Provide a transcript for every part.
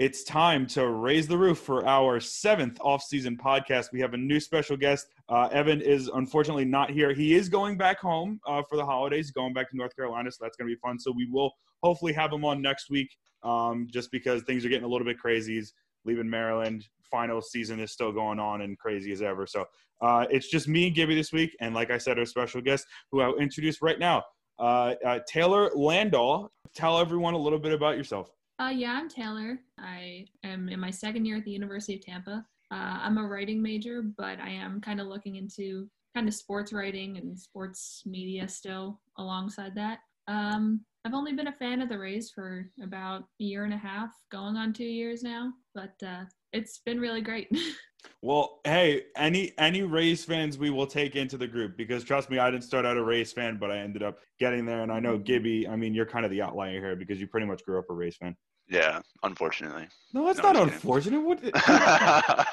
it's time to raise the roof for our seventh off-season podcast. We have a new special guest. Uh, Evan is unfortunately not here. He is going back home uh, for the holidays, going back to North Carolina, so that's going to be fun. So we will hopefully have him on next week, um, just because things are getting a little bit crazy. He's leaving Maryland. Final season is still going on and crazy as ever. So uh, it's just me and Gibby this week, and like I said, our special guest, who I'll introduce right now, uh, uh, Taylor Landau. Tell everyone a little bit about yourself. Uh, yeah, I'm Taylor. I am in my second year at the University of Tampa. Uh, I'm a writing major, but I am kind of looking into kind of sports writing and sports media still alongside that. Um, I've only been a fan of the Rays for about a year and a half, going on two years now, but uh, it's been really great. well, hey, any any Rays fans we will take into the group because trust me, I didn't start out a Rays fan, but I ended up getting there. And I know Gibby, I mean, you're kind of the outlier here because you pretty much grew up a Rays fan. Yeah, unfortunately. No, that's no, not unfortunate. What? I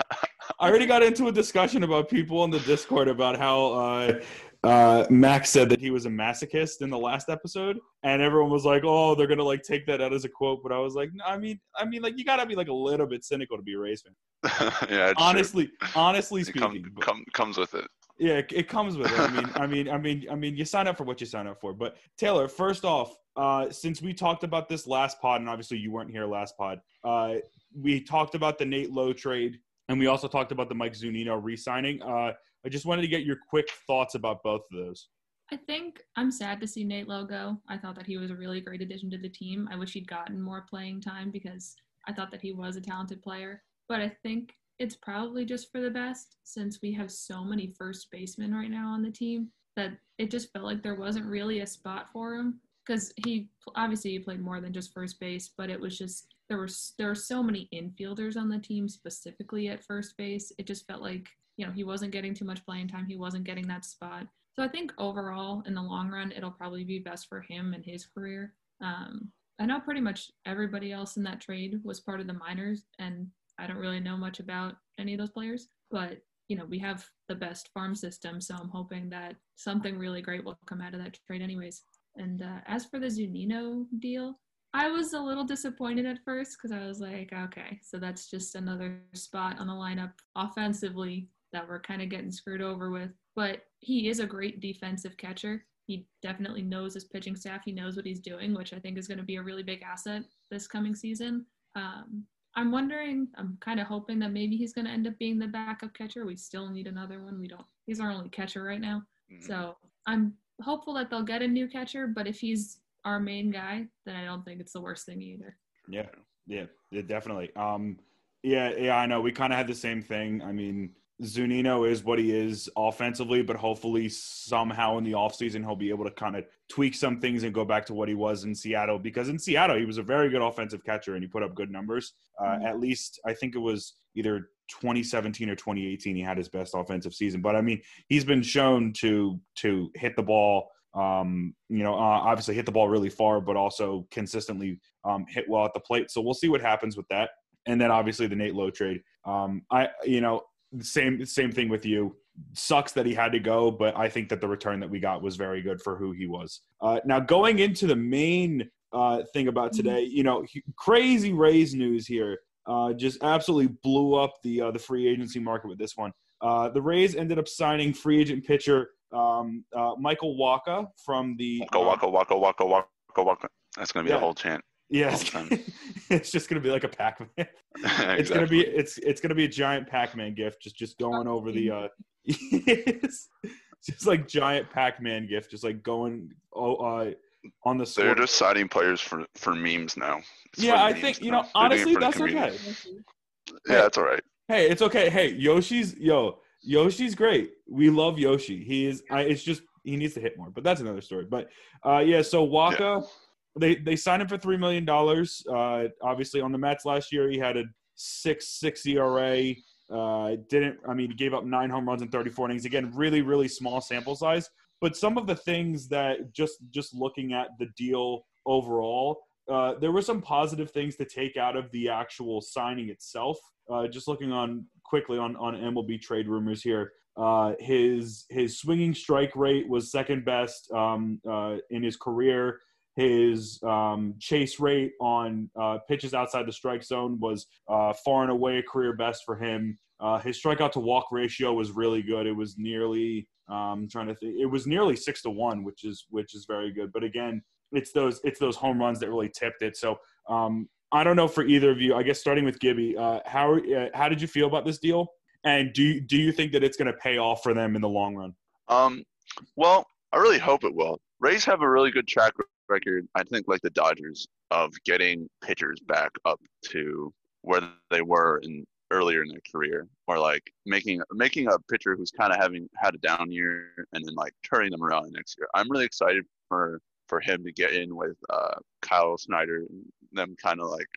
already got into a discussion about people in the Discord about how uh, uh, Max said that he was a masochist in the last episode, and everyone was like, "Oh, they're gonna like take that out as a quote." But I was like, no, "I mean, I mean, like you gotta be like a little bit cynical to be a Rays fan." yeah, honestly, honestly speaking, come, come, comes with it. Yeah, it comes with it. I mean, I mean, I mean, I mean, you sign up for what you sign up for. But Taylor, first off, uh, since we talked about this last pod, and obviously you weren't here last pod, uh, we talked about the Nate Lowe trade, and we also talked about the Mike Zunino re-signing. Uh, I just wanted to get your quick thoughts about both of those. I think I'm sad to see Nate Lowe go. I thought that he was a really great addition to the team. I wish he'd gotten more playing time because I thought that he was a talented player. But I think it's probably just for the best since we have so many first basemen right now on the team that it just felt like there wasn't really a spot for him because he obviously he played more than just first base, but it was just there were there were so many infielders on the team specifically at first base. It just felt like you know he wasn't getting too much playing time. He wasn't getting that spot. So I think overall in the long run, it'll probably be best for him and his career. Um, I know pretty much everybody else in that trade was part of the minors, and I don't really know much about any of those players, but you know, we have the best farm system, so I'm hoping that something really great will come out of that trade, anyways. And uh, as for the Zunino deal, I was a little disappointed at first because I was like, okay, so that's just another spot on the lineup offensively that we're kind of getting screwed over with. But he is a great defensive catcher. He definitely knows his pitching staff. He knows what he's doing, which I think is going to be a really big asset this coming season. Um, I'm wondering, I'm kind of hoping that maybe he's going to end up being the backup catcher. We still need another one. We don't, he's our only catcher right now. Mm-hmm. So I'm hopeful that they'll get a new catcher, but if he's our main guy, then I don't think it's the worst thing either. Yeah, yeah, yeah definitely. Um, yeah, yeah, I know. We kind of had the same thing. I mean, Zunino is what he is offensively, but hopefully somehow in the offseason he'll be able to kind of tweak some things and go back to what he was in Seattle. Because in Seattle, he was a very good offensive catcher and he put up good numbers. Uh, mm-hmm. At least I think it was either 2017 or 2018 he had his best offensive season. But I mean, he's been shown to to hit the ball. Um, you know, uh, obviously hit the ball really far, but also consistently um, hit well at the plate. So we'll see what happens with that. And then obviously the Nate Lowe trade. Um, I, you know, same same thing with you. Sucks that he had to go, but I think that the return that we got was very good for who he was. Uh, now going into the main uh, thing about mm-hmm. today, you know, crazy Rays news here. Uh, just absolutely blew up the uh, the free agency market with this one. Uh, the Rays ended up signing free agent pitcher um, uh, Michael Wacha from the Waka Waka Waka Waka Waka Waka. That's gonna be yeah. a whole chant. Yes, it's just gonna be like a Pac-Man. exactly. It's gonna be it's it's gonna be a giant Pac-Man gift, just just going over the uh, just like giant Pac-Man gift, just like going oh uh on the. They're just signing players for for memes now. It's yeah, I think you know honestly that's okay. Yeah, that's all right. Hey, it's okay. Hey, Yoshi's yo Yoshi's great. We love Yoshi. He is. I, it's just he needs to hit more, but that's another story. But uh, yeah, so Wacha. Yeah they they signed him for three million dollars. Uh, obviously, on the Mets last year, he had a six six ERA. Uh, didn't I mean he gave up nine home runs in 34 innings. Again, really really small sample size. But some of the things that just just looking at the deal overall, uh, there were some positive things to take out of the actual signing itself. Uh, just looking on quickly on on MLB trade rumors here. Uh, his his swinging strike rate was second best um, uh, in his career. His um, chase rate on uh, pitches outside the strike zone was uh, far and away a career best for him. Uh, his strikeout to walk ratio was really good. It was nearly um, trying to think, it was nearly six to one, which is which is very good. But again, it's those it's those home runs that really tipped it. So um, I don't know for either of you. I guess starting with Gibby, uh, how uh, how did you feel about this deal? And do you, do you think that it's going to pay off for them in the long run? Um, well, I really hope it will. Rays have a really good track record. I think like the Dodgers of getting pitchers back up to where they were in earlier in their career, or like making making a pitcher who's kind of having had a down year and then like turning them around next year. I'm really excited for for him to get in with uh, Kyle Snyder and them kind of like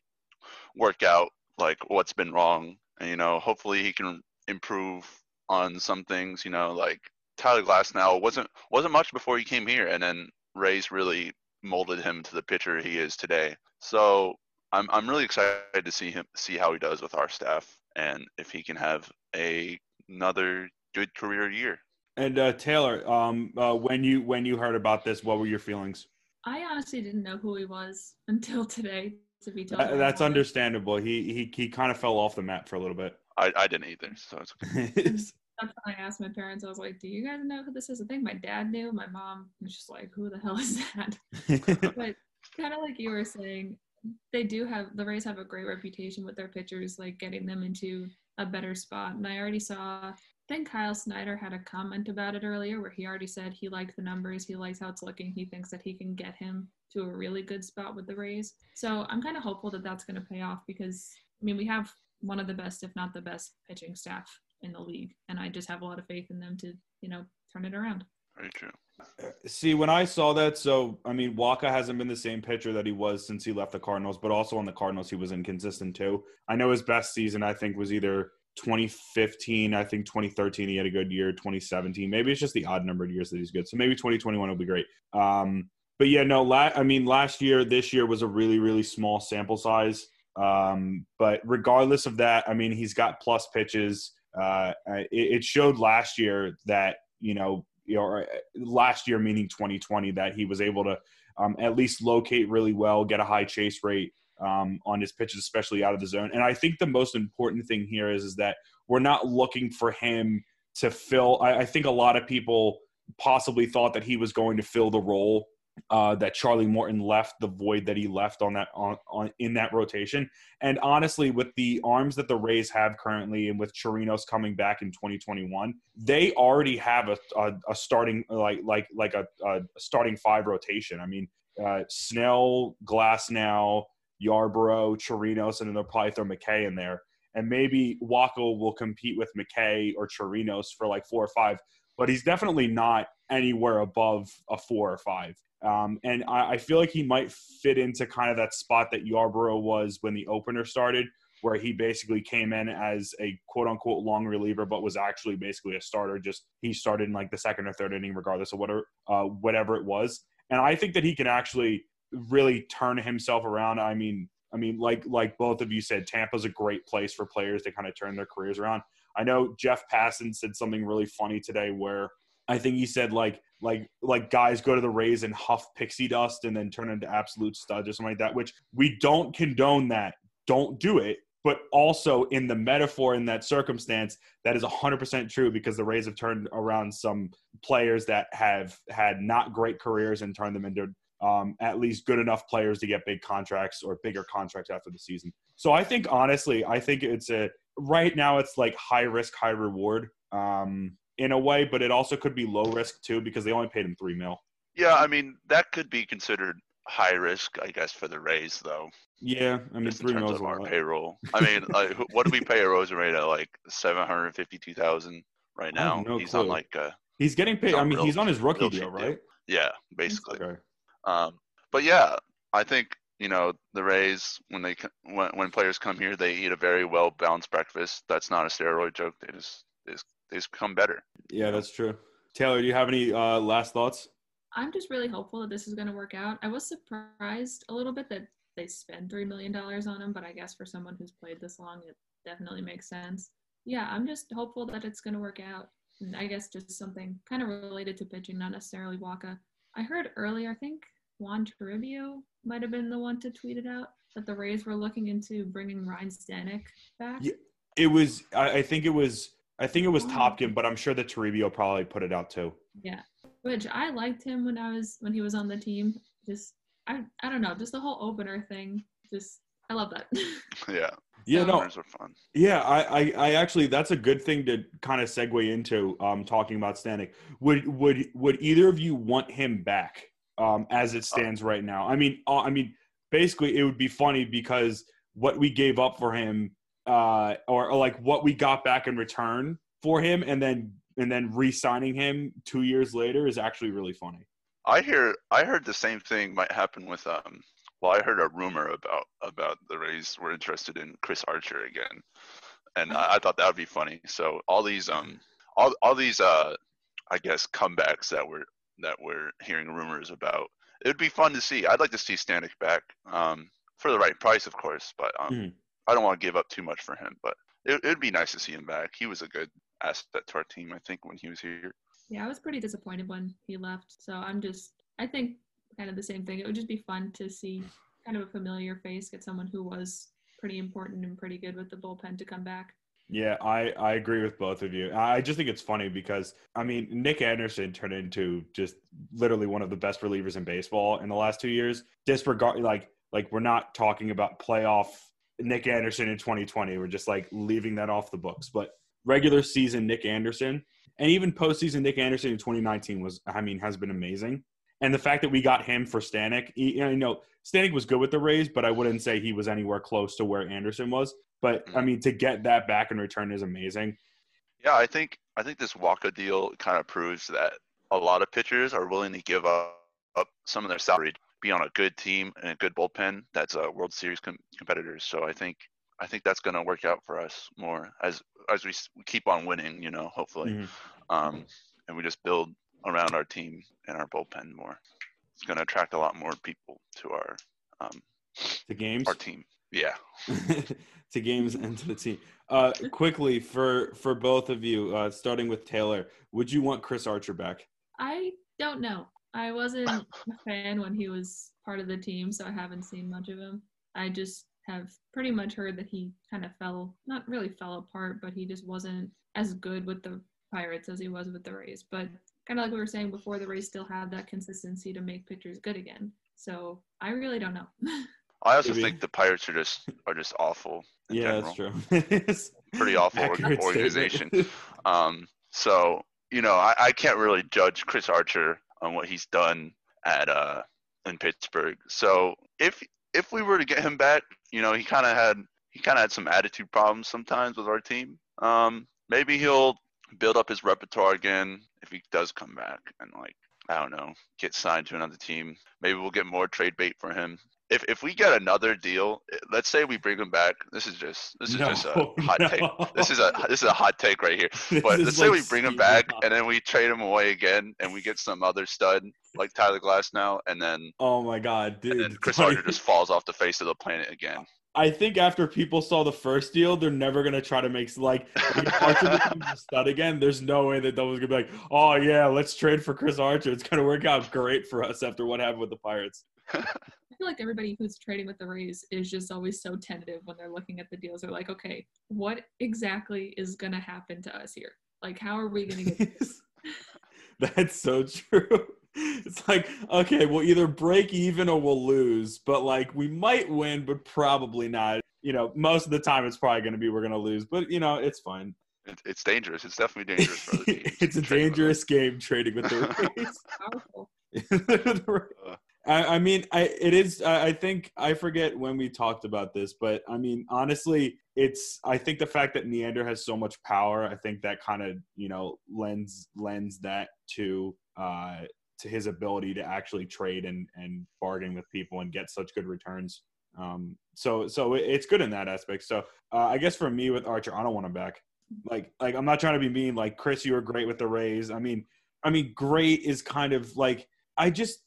work out like what's been wrong. And, you know, hopefully he can improve on some things. You know, like Tyler Glasnow wasn't wasn't much before he came here, and then Rays really molded him to the pitcher he is today. So I'm I'm really excited to see him see how he does with our staff and if he can have a another good career year. And uh, Taylor, um, uh, when you when you heard about this, what were your feelings? I honestly didn't know who he was until today. To be told, that's understandable. He he he kind of fell off the map for a little bit. I, I didn't either, so it's okay. that's when I asked my parents. I was like, "Do you guys know who this is?" I think my dad knew. My mom was just like, "Who the hell is that?" but kind of like you were saying, they do have the Rays have a great reputation with their pitchers, like getting them into a better spot. And I already saw I think Kyle Snyder had a comment about it earlier where he already said he liked the numbers, he likes how it's looking, he thinks that he can get him to a really good spot with the Rays. So I'm kind of hopeful that that's going to pay off because I mean we have one of the best, if not the best, pitching staff in the league, and I just have a lot of faith in them to you know turn it around. Very true. See, when I saw that, so I mean, Wacha hasn't been the same pitcher that he was since he left the Cardinals, but also on the Cardinals, he was inconsistent too. I know his best season, I think, was either 2015, I think 2013, he had a good year. 2017, maybe it's just the odd numbered years that he's good. So maybe 2021 will be great. Um, but yeah, no, la- I mean, last year, this year was a really, really small sample size. Um, but regardless of that, I mean, he's got plus pitches. Uh, it, showed last year that, you know, you know, last year, meaning 2020, that he was able to um, at least locate really well, get a high chase rate um, on his pitches, especially out of the zone. And I think the most important thing here is, is that we're not looking for him to fill. I, I think a lot of people possibly thought that he was going to fill the role uh, that Charlie Morton left, the void that he left on that on, on in that rotation. And honestly, with the arms that the Rays have currently, and with Chirinos coming back in 2021, they already have a, a, a starting like like like a, a, starting five rotation. I mean, uh, Snell, Glasnow, Yarbrough, Chirinos, and then they'll probably throw McKay in there. And maybe Wacha will compete with McKay or Chirinos for like four or five, but he's definitely not anywhere above a four or five. Um, and I, I, feel like he might fit into kind of that spot that Yarbrough was when the opener started, where he basically came in as a quote unquote long reliever, but was actually basically a starter. Just he started in like the second or third inning, regardless of whatever uh, whatever it was. And I think that he can actually really turn himself around. I mean, I mean, like like both of you said, Tampa's a great place for players to kind of turn their careers around. I know Jeff Passan said something really funny today where I think he said like like like guys go to the Rays and huff pixie dust and then turn into absolute studs or something like that, which we don't condone that. Don't do it. But also in the metaphor in that circumstance, that is 100% true because the Rays have turned around some players that have had not great careers and turned them into um, at least good enough players to get big contracts or bigger contracts after the season. So I think honestly, I think it's a right now it's like high risk, high reward um, in a way, but it also could be low risk too because they only paid him three mil. Yeah, I mean that could be considered high risk, I guess, for the Rays though. Yeah, I mean Just three in terms mil of our payroll. I mean, like, what do we pay a Arozarena like seven hundred fifty-two thousand right now? no He's clue. on like a He's getting paid. I mean, real- he's on his rookie deal, right? yeah, basically. Okay. Um, but yeah, I think you know the Rays when they when when players come here, they eat a very well balanced breakfast. That's not a steroid joke. They just just, they just come better. Yeah, that's true. Taylor, do you have any uh, last thoughts? I'm just really hopeful that this is going to work out. I was surprised a little bit that they spend $3 million on him, but I guess for someone who's played this long, it definitely makes sense. Yeah, I'm just hopeful that it's going to work out. And I guess just something kind of related to pitching, not necessarily Wacha. I heard earlier, I think Juan Toribio might have been the one to tweet it out that the Rays were looking into bringing Ryan Stanek back. Yeah. It was. I, I think it was. I think it was Oh. Topkin, but I'm sure that Toribio probably put it out too. Yeah, which I liked him when I was when he was on the team. Just I I don't know, just the whole opener thing. Just I love that. Yeah, Yeah, no, openers are fun. Yeah, I, I, I actually that's a good thing to kind of segue into um, talking about Stanek. Would would would either of you want him back um, as it stands right now? I mean, uh, I mean, basically, it would be funny because what we gave up for him, uh, or, or like what we got back in return for him, and then and then re-signing him two years later is actually really funny. I hear I heard the same thing might happen with um well I heard a rumor about about the Rays were interested in Chris Archer again. And I, I thought that would be funny. So all these um all all these uh I guess comebacks that we're that we're hearing rumors about. It would be fun to see. I'd like to see Stanek back. Um for the right price of course, but um Mhm. I don't want to give up too much for him, but it would be nice to see him back. He was a good asset to our team, I think, when he was here. yeah, I was pretty disappointed when he left. So I'm just I think kind of the same thing. It would just be fun to see kind of a familiar face get someone who was pretty important and pretty good with the bullpen to come back. Yeah, I, I agree with both of you. I just think it's funny because I mean Nick Anderson turned into just literally one of the best relievers in baseball in the last two years. Disregard like like we're not talking about playoff Nick Anderson in 2020. We're just like leaving that off the books. But regular season Nick Anderson and even postseason Nick Anderson in 2019 was I mean has been amazing. And the fact that we got him for Stanek, you know, Stanek was good with the Rays, but I wouldn't say he was anywhere close to where Anderson was. But mm-hmm. I mean, to get that back in return is amazing. Yeah, I think I think this Wacha deal kind of proves that a lot of pitchers are willing to give up, up some of their salary, be on a good team and a good bullpen that's a World Series com- competitors. So I think I think that's going to work out for us more as as we s- keep on winning. You know, hopefully, Mhm. um, and we just build around our team and our bullpen more. It's going to attract a lot more people to our um, To games, our team. Yeah. to games, and to the team. Uh, quickly for for both of you, uh, starting with Taylor, would you want Chris Archer back? I don't know. I wasn't a fan when he was part of the team, so I haven't seen much of him. I just have pretty much heard that he kind of fell, not really fell apart, but he just wasn't as good with the Pirates as he was with the Rays. But kind of like we were saying before, the Rays still have that consistency to make pitchers good again. So I really don't know. I also Maybe. think the Pirates are just are just awful. In yeah, general. that's true. Pretty awful organization. Um, so you know, I, I can't really judge Chris Archer on what he's done at uh in Pittsburgh. So if if we were to get him back, you know, he kind of had he kind of had some attitude problems sometimes with our team. Um, maybe he'll build up his repertoire again if he does come back and like I don't know, get signed to another team. Maybe we'll get more trade bait for him. If if we get another deal, let's say we bring him back. This is just this is just a No, hot take. This is a this is a hot take right here. But let's say like we bring him back and then we trade him away again, and we get some other stud like Tyler Glasnow, and then Oh my god, dude! and then Chris Archer just falls off the face of the planet again. I think after people saw the first deal, they're never gonna try to make like Archer becomes a stud again. There's no way that was gonna be like, oh yeah, let's trade for Chris Archer. It's gonna work out great for us after what happened with the Pirates. I feel like everybody who's trading with the Rays is just always so tentative when they're looking at the deals. They're like, okay, what exactly is going to happen to us here? Like, how are we going to get this? That's so true. It's like, okay, we'll either break even or we'll lose, but like we might win, but probably not. You know, most of the time it's probably going to be we're going to lose, but you know, it's fine. It, it's dangerous. It's definitely dangerous for other teams. it's a to trade with them. dangerous game trading with the Rays. powerful? Uh, I, I mean, I it is. I I think I forget when we talked about this, but I mean, honestly, it's. I think the fact that Neander has so much power, I think that kind of you know lends lends that to uh to his ability to actually trade and and bargain with people and get such good returns. Um, so so it's good in that aspect. So uh, I guess for me with Archer, I don't want him back. Like like I'm not trying to be mean. Like Chris, you were great with the Rays. I mean, I mean, great is kind of like I just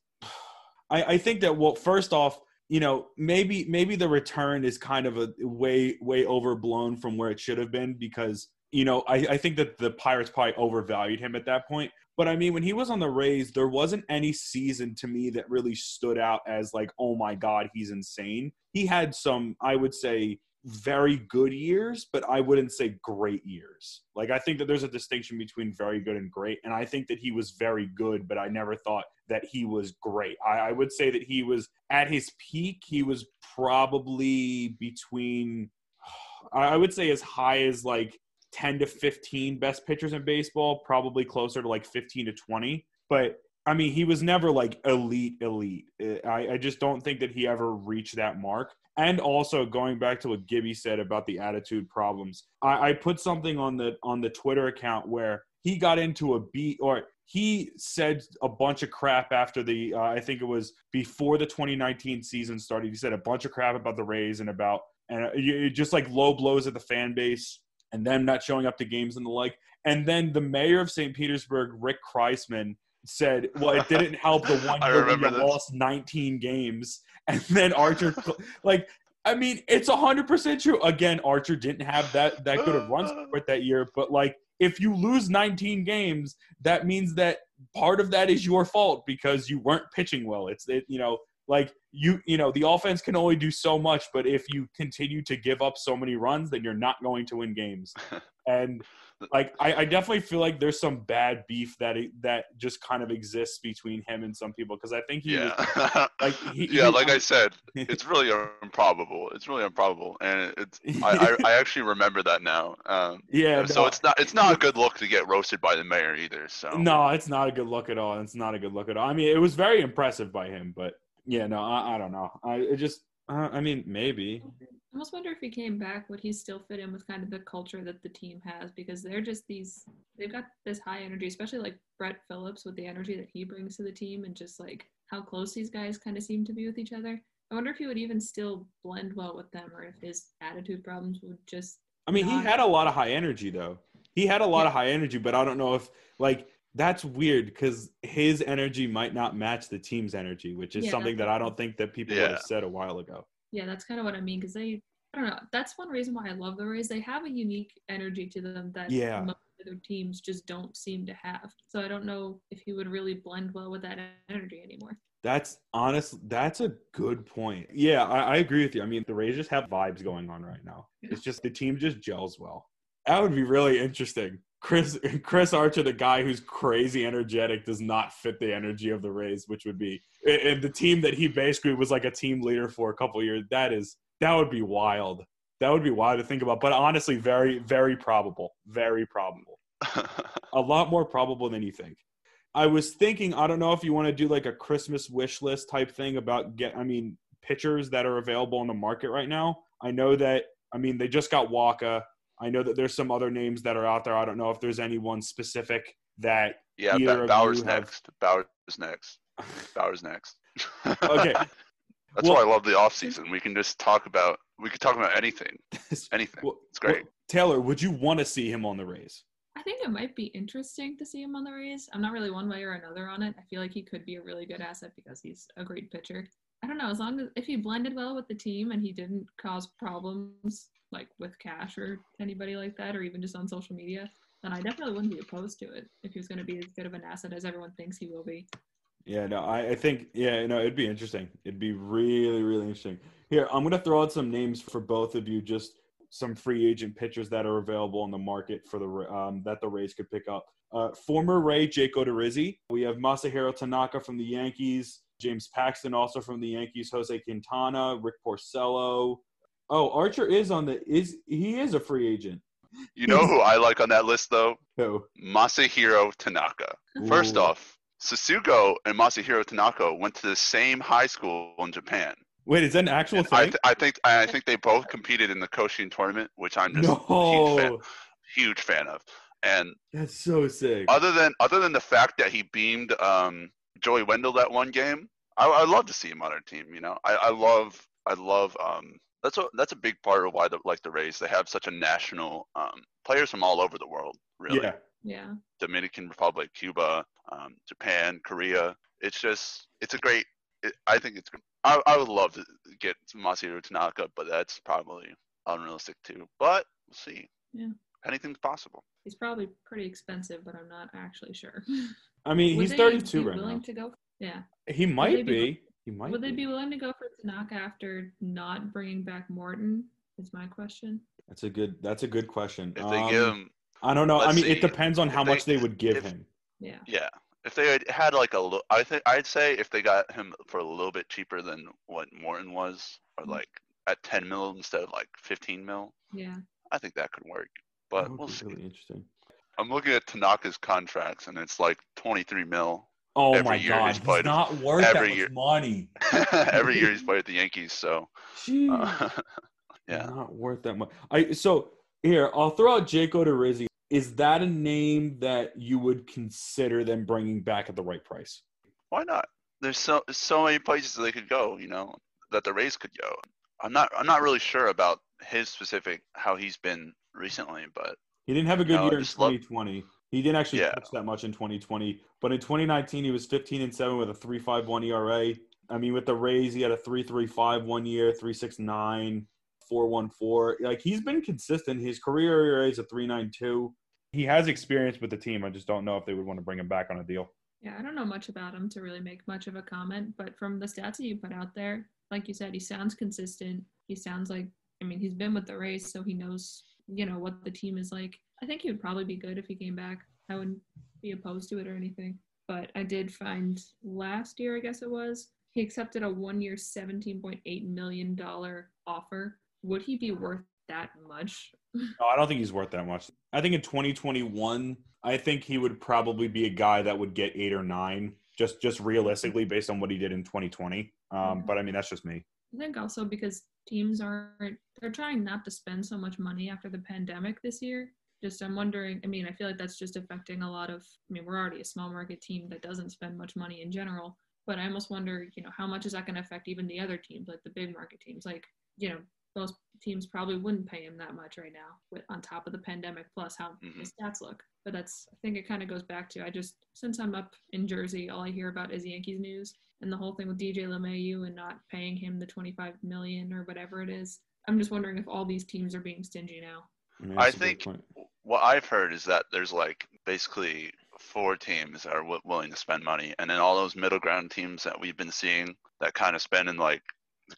I, I think that well, first off, you know, maybe maybe the return is kind of a way way overblown from where it should have been because you know, I, I think that the Pirates probably overvalued him at that point. But I mean, when he was on the Rays, there wasn't any season to me that really stood out as like, oh my God, he's insane. He had some, I would say, very good years, but I wouldn't say great years. Like I think that there's a distinction between very good and great, and I think that he was very good, but I never thought that he was great. I, I would say that he was at his peak. He was probably between, I would say, as high as like 10 to 15 best pitchers in baseball, probably closer to like 15 to 20. But I mean, he was never like elite, elite. I, I just don't think that he ever reached that mark. And also going back to what Gibby said about the attitude problems, I, I put something on the on the Twitter account where he got into a beat or he said a bunch of crap after the uh, I think it was before the 2019 season started. He said a bunch of crap about the Rays and about and uh, just like low blows at the fan base and them not showing up to games and the like. And then the mayor of St. Petersburg, Rick Kriseman, said, "Well, it didn't help the one year we lost 19 games." And then Archer, like, I mean, it's 100 percent true. Again, Archer didn't have that that good of run support that year, but like, if you lose 19 games, that means that part of that is your fault because you weren't pitching well. It's it, you know, like you you know the offense can only do so much but if you continue to give up so many runs then you're not going to win games. And like I, I, definitely feel like there's some bad beef that that just kind of exists between him and some people because I think he yeah. was, like he, yeah he, like I said it's really improbable. It's really improbable. And it's I, I, I actually remember that now. Um, yeah so no, it's not it's not a good look to get roasted by the mayor either so. No it's not a good look at all. It's not a good look at all. I mean it was very impressive by him but yeah no I, I don't know I it just uh, I mean maybe I almost wonder if he came back, would he still fit in with kind of the culture that the team has? Because they're just these, they've got this high energy, especially like Brett Phillips with the energy that he brings to the team and just like how close these guys kind of seem to be with each other. I wonder if he would even still blend well with them or if his attitude problems would just. I mean, not... he had a lot of high energy though. He had a lot yeah. of high energy, but I don't know if like that's weird because his energy might not match the team's energy, which is yeah, something that I don't think that people yeah. would have said a while ago. Yeah, that's kind of what I mean because they, I don't know, that's one reason why I love the Rays. They have a unique energy to them that yeah. most other teams just don't seem to have. So I don't know if he would really blend well with that energy anymore. That's honest. That's a good point. Yeah, I, I agree with you. I mean, the Rays just have vibes going on right now. It's just the team just gels well. That would be really interesting. Chris Chris Archer, the guy who's crazy energetic, does not fit the energy of the Rays, which would be and the team that he basically was like a team leader for a couple years. That is that would be wild. That would be wild to think about. But honestly, very very probable. Very probable. a lot more probable than you think. I was thinking. I don't know if you want to do like a Christmas wish list type thing about get. I mean, pitchers that are available in the market right now. I know that. I mean, they just got Wacha. I know that there's some other names that are out there. I don't know if there's anyone specific that. Yeah, ba- Bauer's next. Have... Bauer's next. Bauer's next. okay. That's well, why I love the off season. We can just talk about we can talk about anything. Anything. Well, it's great. Well, Taylor, would you want to see him on the Rays? I think it might be interesting to see him on the Rays. I'm not really one way or another on it. I feel like he could be a really good asset because he's a great pitcher. I don't know, as long as if he blended well with the team and he didn't cause problems like with Cash or anybody like that, or even just on social media, then I definitely wouldn't be opposed to it if he was going to be as good of an asset as everyone thinks he will be. Yeah, no, I, I think yeah, no, it'd be interesting. It'd be really, really interesting. Here, I'm gonna throw out some names for both of you, just some free agent pitchers that are available on the market for the um, that the Rays could pick up. Uh, former Ray Jake Odorizzi. We have Masahiro Tanaka from the Yankees. James Paxton also from the Yankees. Jose Quintana, Rick Porcello, Oh, Archer is on the is he is a free agent. You know who I like on that list though? Who? Masahiro Tanaka. First off, Tsutsugo and Masahiro Tanaka went to the same high school in Japan. Wait, is that an actual and thing? I, th- I, think I think they both competed in the Koshien tournament, which I'm just no. huge, fan, huge fan of. And that's so sick. Other than other than the fact that he beamed um, Joey Wendle that one game, I, I love to see him on our team. You know, I, I love I love um, that's a that's a big part of why the like the Rays they have such a national um, players from all over the world really yeah yeah Dominican Republic Cuba um, Japan Korea it's just it's a great it, I think it's I, I would love to get Masahiro Tanaka but that's probably unrealistic too but we'll see yeah anything's possible. He's probably pretty expensive, but I'm not actually sure. I mean, Would he's they 32 be right willing now. to go? Yeah. He they might be- be. He might. Would they be. be willing to go for Tanaka after not bringing back Morton? Is my question. That's a good. That's a good question. If they Um, give him, I don't know. I let's mean, it depends on If how they- much they would give if- him. Yeah. yeah, if they had had like a little, I think I'd say if they got him for a little bit cheaper than what Morton was, or Mhm. like at 10 mil instead of like 15 mil, Yeah. I think that could work. But we'll see. really interesting. I'm looking at Tanaka's contracts, and it's like 23 mil Oh Every my year god, he's he's played- not worth every that year. money. every year he's played with the Yankees. So, uh, yeah. Not worth that much. I so here I'll throw out Jake Odorizzi. Is that a name that you would consider them bringing back at the right price? why not? There's so so many places they could go, you know, that the Rays could go. I'm not I'm not really sure about his specific how he's been recently, but He didn't have a good No, year in just love- 2020. He didn't actually Yeah. pitch that much in 2020, but in 2019 he was 15 and 7 with a 3.51 ERA. I mean, with the Rays, he had a 3.35 one year, 3.69, 4.14. Like he's been consistent. His career ERA is a 3.92. He has experience with the team. I just don't know if they would want to bring him back on a deal. Yeah, I don't know much about him to really make much of a comment, but from the stats that you put out there, like you said, he sounds consistent. He sounds like, I mean, he's been with the Rays, so he knows, you know, what the team is like. I think he would probably be good if he came back. I wouldn't be opposed to it or anything. But I did find last year, I guess it was, he accepted a one year, $17.8 million offer. Would he be worth that much? No, I don't think he's worth that much. I think in 2021, I think he would probably be a guy that would get eight or nine, just just realistically based on what he did in 2020. Um, Yeah. but I mean, that's just me. I think also because teams aren't they're trying not to spend so much money after the pandemic this year. Just I'm wondering, I mean, I feel like that's just affecting a lot of I mean, we're already a small market team that doesn't spend much money in general, but I almost wonder, you know, how much is that going to affect even the other teams, like the big market teams? Like, you know, those teams probably wouldn't pay him that much right now with on top of the pandemic plus how Mhm. his stats look. But that's I think it kind of goes back to I just since I'm up in Jersey, all I hear about is Yankees news and the whole thing with DJ LeMahieu and not paying him the 25 million or whatever it is. I'm just wondering if all these teams are being stingy now. mean, I that's a good think- what I've heard is that there's like basically four teams that are w- willing to spend money, and then all those middle ground teams that we've been seeing that kind of spending like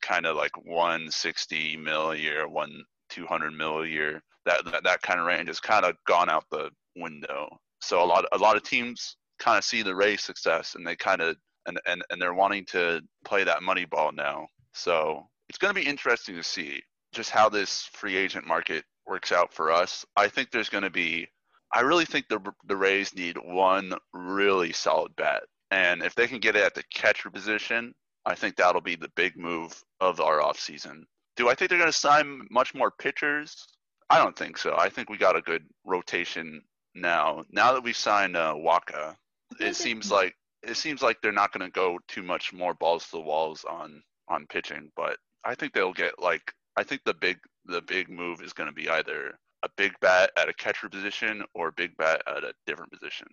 kind of like 160 mil a year, one 200 mil a year. That that, that kind of range has kind of gone out the window. So a lot a lot of teams kind of see the Rays success, and they kind of and, and and they're wanting to play that money ball now. So it's going to be interesting to see just how this free agent market works out for us. I think there's going to be, I really think the the Rays need one really solid bat, and if they can get it at the catcher position, I think that'll be the big move of our offseason. Do I think they're going to sign much more pitchers? I don't think so. I think we got a good rotation now. Now that we've signed uh, Wacha, it seems like it seems like they're not going to go too much more balls to the walls on on pitching, but I think they'll get like I think the big the big move is going to be either a big bat at a catcher position or a big bat at a different position.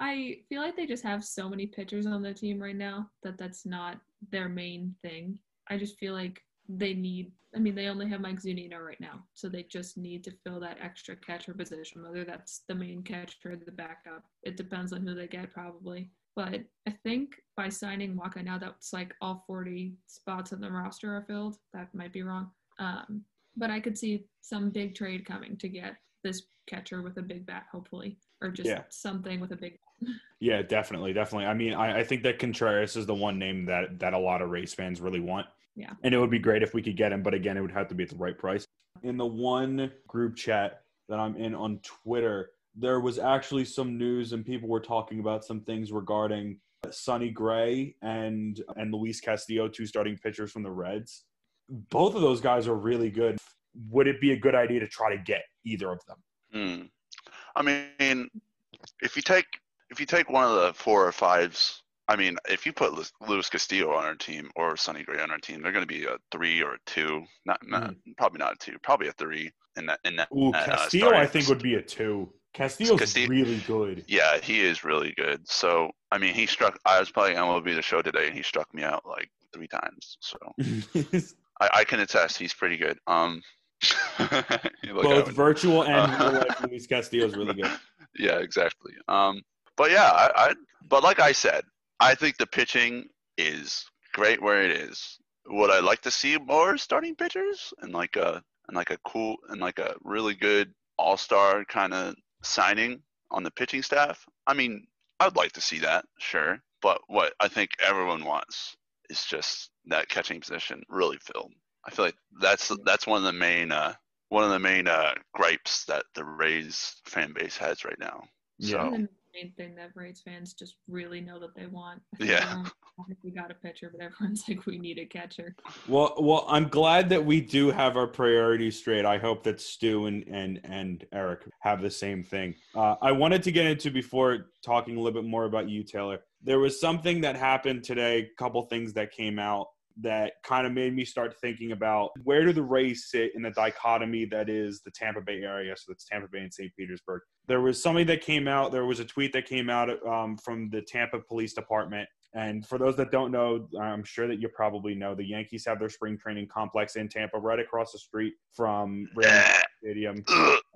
I feel like they just have so many pitchers on the team right now that that's not their main thing. I just feel like they need. I mean, they only have Mike Zunino right now, so they just need to fill that extra catcher position. Whether that's the main catcher or the backup, it depends on who they get, probably. But I think by signing Wacha now, that's like all 40 spots on the roster are filled. That might be wrong. Um, but I could see some big trade coming to get this catcher with a big bat, hopefully, or just Yeah. something with a big Yeah, definitely, definitely. I mean, I, I think that Contreras is the one name that that a lot of race fans really want. Yeah. And it would be great if we could get him, but again, it would have to be at the right price. In the one group chat that I'm in on Twitter, there was actually some news and people were talking about some things regarding Sonny Gray and and Luis Castillo, two starting pitchers from the Reds. Both of those guys are really good. Would it be a good idea to try to get either of them? Hmm. I mean, if you take if you take one of the four or fives, I mean, if you put Lu- Luis Castillo on our team or Sonny Gray on our team, they're going to be a three or a two. Not, not probably not a two, probably a three in that in that. Ooh, uh, Castillo, starting- I think would be a two. Castillo's Castillo- really good. Yeah, he is really good. So I mean, he struck. I was playing MLB the Show today, and he struck me out like three times. So I, I can attest he's pretty good. Um, Both virtual and real life. Luis Castillo is really good. yeah, exactly. Um, but yeah, I, I but like I said, I think the pitching is great where it is. Would I like to see more starting pitchers and like a and like a cool and like a really good all star kind of signing on the pitching staff? I mean, I'd like to see that, sure. But what I think everyone wants is just that catching position really filled. I feel like that's that's one of the main uh, one of the main uh, gripes that the Rays fan base has right now. Yeah. So the main thing that Rays fans just really know that they want. Yeah. I think we got a pitcher, but everyone's like, we need a catcher. Well, well, I'm glad that we do have our priorities straight. I hope that Stu and and and Eric have the same thing. Uh, I wanted to get into before talking a little bit more about you, Taylor. There was something that happened today. A couple things that came out that kind of made me start thinking about where do the Rays sit in the dichotomy that is the Tampa Bay area. So that's Tampa Bay and St. Petersburg. There was something that came out. There was a tweet that came out um, from the Tampa Police Department and for those that don't know, I'm sure that you probably know the Yankees have their spring training complex in Tampa, right across the street from Raymond Stadium,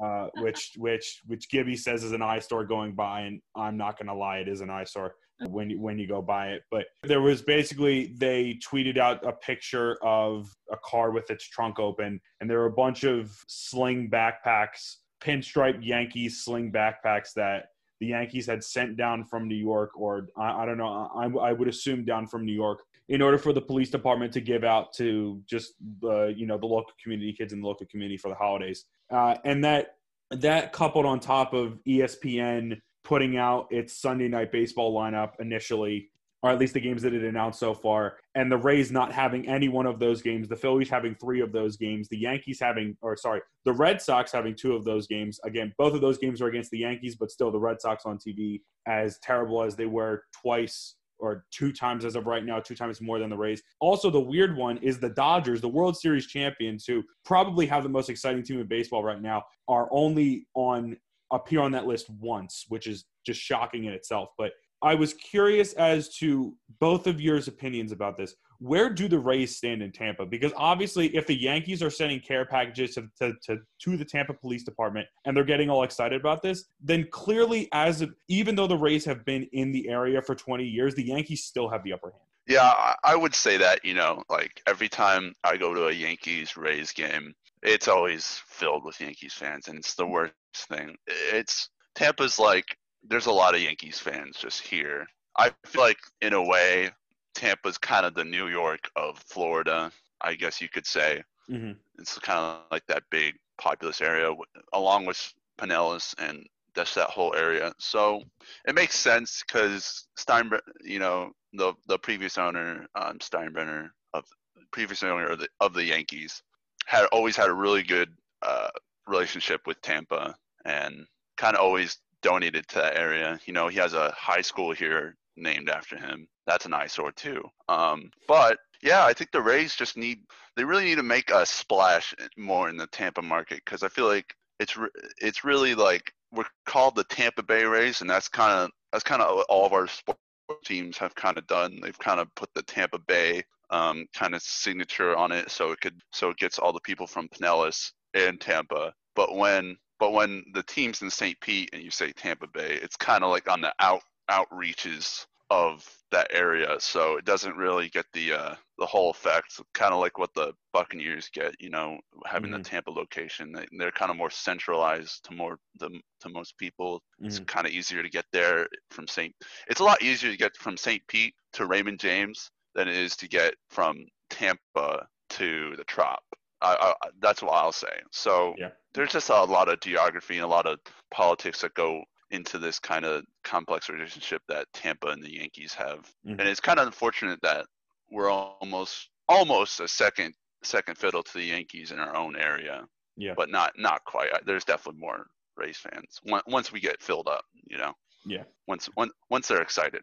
uh, which which which Gibby says is an eyesore going by, and I'm not gonna lie, it is an eyesore when when you go by it. But there was basically they tweeted out a picture of a car with its trunk open, and there were a bunch of sling backpacks, pinstripe Yankees sling backpacks that the Yankees had sent down from New York, or I, I don't know, I, I would assume down from New York, in order for the police department to give out to just the you know the local community kids in the local community for the holidays, uh, and that that coupled on top of ESPN putting out its Sunday night baseball lineup initially. Or at least the games that it announced so far, and the Rays not having any one of those games, the Phillies having three of those games, the Yankees having, or sorry, the Red Sox having two of those games. Again, both of those games are against the Yankees, but still the Red Sox on TV, as terrible as they were twice or two times as of right now, two times more than the Rays. Also, the weird one is the Dodgers, the World Series champions, who probably have the most exciting team in baseball right now, are only on appear on that list once, which is just shocking in itself. But I was curious as to both of yours opinions about this. Where do the Rays stand in Tampa? Because obviously, if the Yankees are sending care packages to, to, to, to the Tampa Police Department and they're getting all excited about this, then clearly, as of, even though the Rays have been in the area for 20 years, the Yankees still have the upper hand. Yeah, I, I would say that, you know, like every time I go to a Yankees Rays game, it's always filled with Yankees fans, and it's the worst thing. It's Tampa's like, there's a lot of Yankees fans just here. I feel like, in a way, Tampa's kind of the New York of Florida, I guess you could say. Mm-hmm. It's kind of like that big populous area, along with Pinellas and that's that whole area. So it makes sense because Steinbrenner, you know, the the previous owner, um, Steinbrenner of previous owner of the of the Yankees, had always had a really good uh, relationship with Tampa and kind of always donated to that area. You know, he has a high school here named after him. That's an eyesore too. Um, but yeah, I think the Rays just need they really need to make a splash more in the Tampa market because I feel like it's re- it's really like we're called the Tampa Bay Rays, and that's kind of that's kind of all of our sports teams have kind of done. They've kind of put the Tampa Bay um, kind of signature on it, so it could so it gets all the people from Pinellas and Tampa. But when but when the team's in St. Pete and you say Tampa Bay, it's kind of like on the out outreaches of that area, so it doesn't really get the uh, the whole effect. Kind of like what the Buccaneers get, you know, having Mhm. the Tampa location. They, they're kind of more centralized to more the, to most people. It's Mhm. kind of easier to get there from St. It's a lot easier to get from St. Pete to Raymond James than it is to get from Tampa to the Trop. I, I, that's what I'll say. So Yeah. there's just a lot of geography and a lot of politics that go into this kind of complex relationship that Tampa and the Yankees have. Mhm. And it's kind of unfortunate that we're almost almost a second second fiddle to the Yankees in our own area, Yeah. but not not quite. There's definitely more Rays fans once we get filled up, you know. Yeah. Once once once they're excited.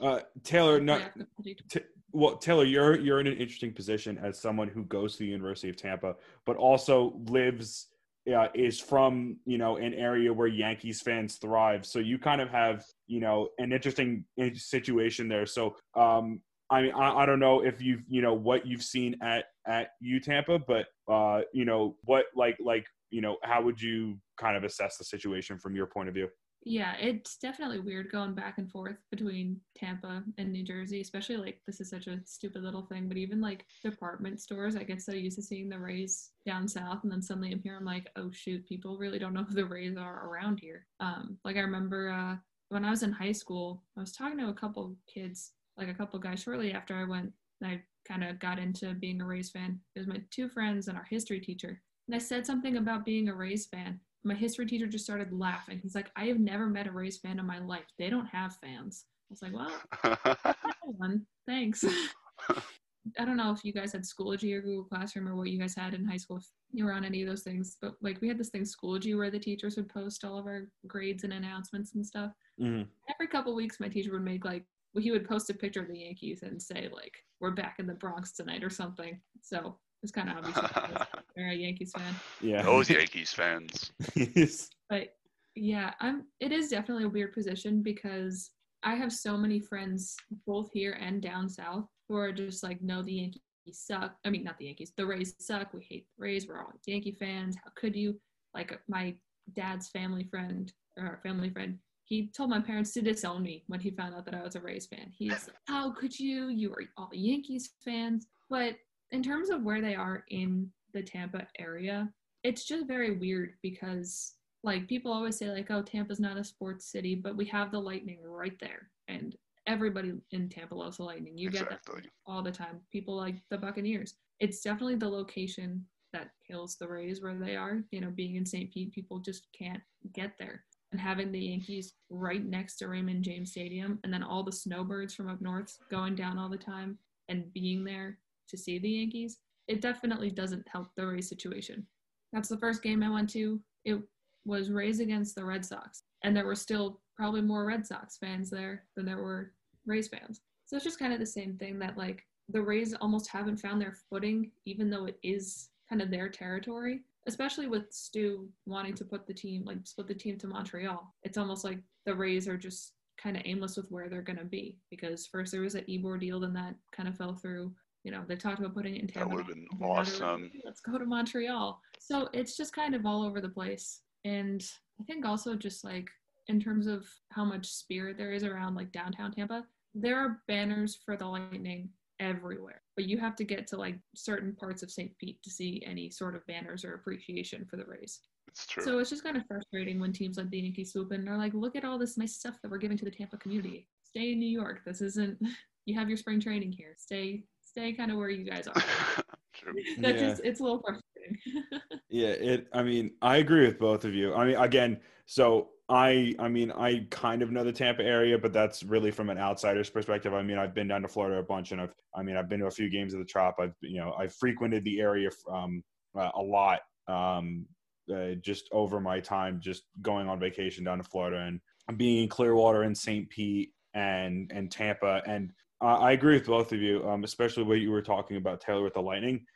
Uh, Taylor, not, complete- T- well, Taylor, you're you're in an interesting position as someone who goes to the University of Tampa, but also lives uh, is from you know an area where Yankees fans thrive. So you kind of have you know an interesting situation there. So um, I mean, I, I don't know if you've you know what you've seen at at U Tampa, but uh, you know what, like like you know, how would you kind of assess the situation from your point of view? Yeah, it's definitely weird going back and forth between Tampa and New Jersey, especially like this is such a stupid little thing, but even like department stores, I get so used to seeing the Rays down south, and then suddenly I'm here, I'm like, oh shoot, people really don't know who the Rays are around here. Um, like I remember uh, when I was in high school, I was talking to a couple kids, like a couple guys, shortly after I went, I kind of got into being a Rays fan. It was my two friends and our history teacher, and I said something about being a Rays fan my history teacher just started laughing. He's like, I have never met a Rays fan in my life. They don't have fans. I was like, well, one. Thanks. I don't know if you guys had Schoology or Google Classroom or what you guys had in high school, if you were on any of those things, but like we had this thing, Schoology, where the teachers would post all of our grades and announcements and stuff. Mm-hmm. Every couple weeks, my teacher would make like, well, he would post a picture of the Yankees and say, like, we're back in the Bronx tonight or something. So it's kind of obvious they're a Yankees fan. Yeah, Those Yankees fans. But yeah, I'm. It is definitely a weird position because I have so many friends both here and down south who are just like, no, the Yankees suck. I mean, not the Yankees. The Rays suck. We hate the Rays. We're all Yankee fans. How could you? Like my dad's family friend or family friend. He told my parents to disown me when he found out that I was a Rays fan. He's like, how could you? You are all Yankees fans. But in terms of where they are in the Tampa area, it's just very weird because like people always say like oh Tampa's not a sports city, but we have the Lightning right there and everybody in Tampa loves the Lightning. You exactly. get that all the time. People like the Buccaneers. It's definitely the location that kills the Rays where they are. You know, being in St. Pete, people just can't get there. And having the Yankees right next to Raymond James Stadium and then all the snowbirds from up north going down all the time and being there to see the Yankees, it definitely doesn't help the Rays situation. That's the first game I went to. It was Rays against the Red Sox, and there were still probably more Red Sox fans there than there were Rays fans. So it's just kind of the same thing that like the Rays almost haven't found their footing, even though it is kind of their territory. Especially with Stu wanting to put the team like split the team to Montreal, it's almost like the Rays are just kind of aimless with where they're going to be because first there was an Ybor deal, then that kind of fell through you know, they talked about putting it in Tampa. That would have been awesome. Let's go to Montreal. So it's just kind of all over the place. And I think also just like in terms of how much spirit there is around like downtown Tampa, there are banners for the Lightning everywhere. But you have to get to like certain parts of St. Pete to see any sort of banners or appreciation for the Rays. It's true. So it's just kind of frustrating when teams like the Yankees swoop in and are like, look at all this nice stuff that we're giving to the Tampa community. Stay in New York. This isn't you have your spring training here. Stay stay kind of where you guys are. That's Yeah. just it's a little frustrating. Yeah, it. I mean, I agree with both of you. I mean, again, so I, I mean, I kind of know the Tampa area, but that's really from an outsider's perspective. I mean, I've been down to Florida a bunch, and I've, I mean, I've been to a few games of the Trop. I've, you know, I've frequented the area um, uh, a lot, um, uh, just over my time, just going on vacation down to Florida and being in Clearwater and St. Pete and and Tampa. And uh, I agree with both of you, um, especially what you were talking about, Taylor, with the Lightning.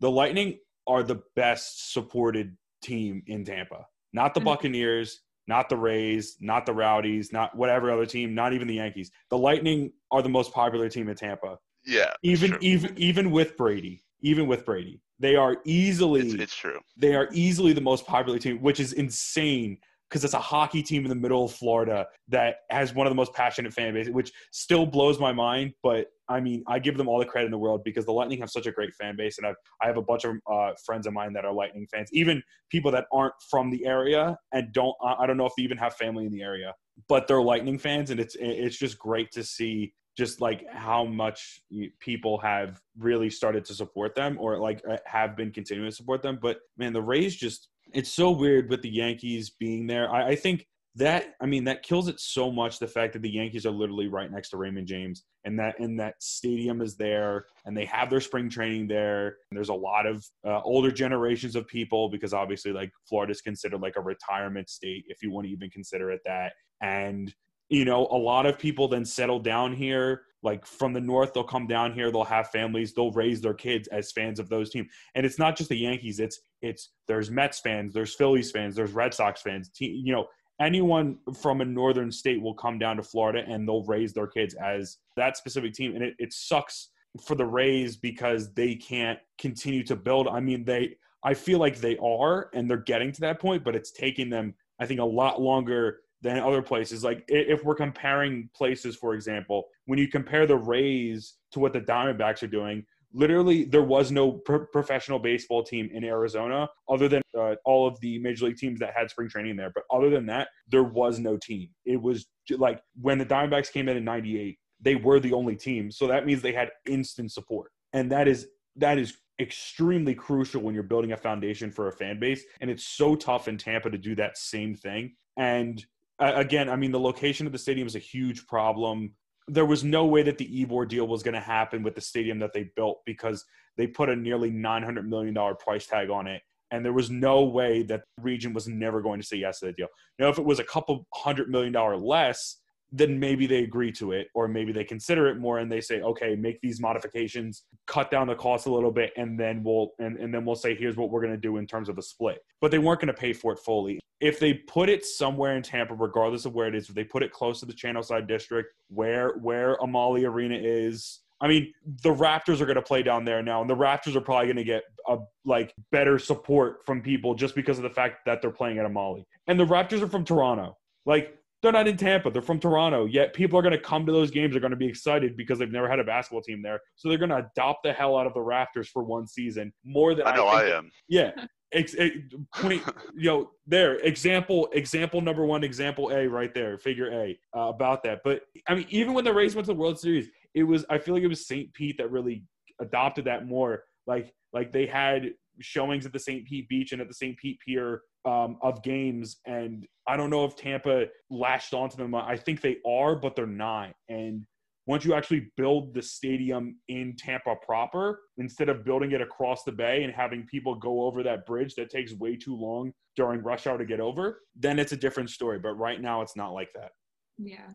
The Lightning are the best supported team in Tampa. Not the Mhm. Buccaneers, not the Rays, not the Rowdies, not whatever other team, not even the Yankees. The Lightning are the most popular team in Tampa. yeah. Even true. even even with Brady, even with Brady, they are easily It's, it's true. they are easily the most popular team, which is insane because it's a hockey team in the middle of Florida that has one of the most passionate fan bases, which still blows my mind. But I mean, I give them all the credit in the world because the Lightning have such a great fan base, and I've, I have a bunch of uh, friends of mine that are Lightning fans, even people that aren't from the area and don't. I don't know if they even have family in the area, but they're Lightning fans, and it's it's just great to see just like how much people have really started to support them or like uh, have been continuing to support them. But man, the Rays just it's so weird with the Yankees being there. I, I think that I mean that kills it so much the fact that the Yankees are literally right next to Raymond James and that and that stadium is there and they have their spring training there and there's a lot of uh, older generations of people because obviously like Florida is considered like a retirement state if you want to even consider it that and you know a lot of people then settle down here like from the north they'll come down here they'll have families they'll raise their kids as fans of those teams and it's not just the yankees it's it's there's mets fans there's phillies fans there's red sox fans te- you know anyone from a northern state will come down to florida and they'll raise their kids as that specific team and it, it sucks for the Rays because they can't continue to build. I mean, they I feel like they are and they're getting to that point, but it's taking them I think a lot longer than other places. Like if we're comparing places, for example, when you compare the Rays to what the Diamondbacks are doing, literally there was no pro- professional baseball team in Arizona other than uh, all of the major league teams that had spring training there. But other than that, there was no team. It was like when the Diamondbacks came in in '98, they were the only team. So that means they had instant support, and that is that is extremely crucial when you're building a foundation for a fan base. And it's so tough in Tampa to do that same thing. And again, I mean, the location of the stadium is a huge problem there was no way that the Ybor deal was going to happen with the stadium that they built because they put a nearly $900 million price tag on it. And there was no way that the region was never going to say yes to the deal. Now, if it was a couple hundred million dollar less, then maybe they agree to it or maybe they consider it more and they say okay make these modifications cut down the cost a little bit and then we'll and, and then we'll say here's what we're going to do in terms of a split but they weren't going to pay for it fully if they put it somewhere in tampa regardless of where it is if they put it close to the channelside district where where amalie arena is I mean, the Raptors are going to play down there now, and the Raptors are probably going to get a like better support from people just because of the fact that they're playing at Amalie. And the Raptors are from Toronto. Like they're not in Tampa. They're from Toronto. Yet people are going to come to those games. They're going to be excited because they've never had a basketball team there. So they're going to adopt the hell out of the Raptors for one season more than I know I, I am. Yeah. Ex- point, you know, there. Example, example number one, example A, right there, figure A uh, about that. But I mean, even when the Rays went to the World Series, it was. I feel like it was St. Pete that really adopted that more. Like, like they had showings at the St. Pete Beach and at the St. Pete Pier um, of games. And I don't know if Tampa lashed onto them. I think they are, but they're not. And once you actually build the stadium in Tampa proper, instead of building it across the bay and having people go over that bridge that takes way too long during rush hour to get over, then it's a different story. But right now, it's not like that. Yeah.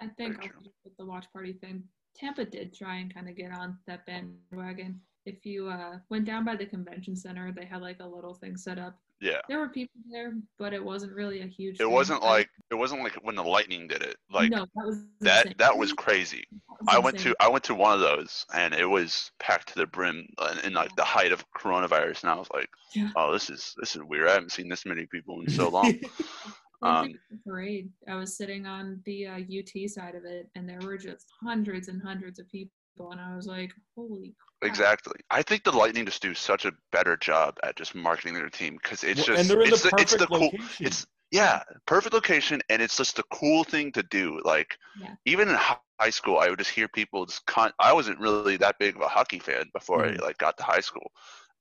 I think with the watch party thing, Tampa did try and kind of get on that bandwagon if you uh, went down by the convention center, they had like a little thing set up. Yeah. There were people there, but it wasn't really a huge. It thing. wasn't like it wasn't like when the lightning did it. Like no, that was that insane. that was crazy. That was I went to I went to one of those and it was packed to the brim in, in like the height of coronavirus, and I was like, yeah. oh, this is this is weird. I haven't seen this many people in so long. um, parade. I was sitting on the uh, UT side of it, and there were just hundreds and hundreds of people and I was like, holy. Crap. Exactly. I think the Lightning just do such a better job at just marketing their team because it's well, just it's the, the it's the cool location. it's yeah perfect location and it's just a cool thing to do. Like yeah. even in high school, I would just hear people just con- I wasn't really that big of a hockey fan before mm-hmm. I like got to high school,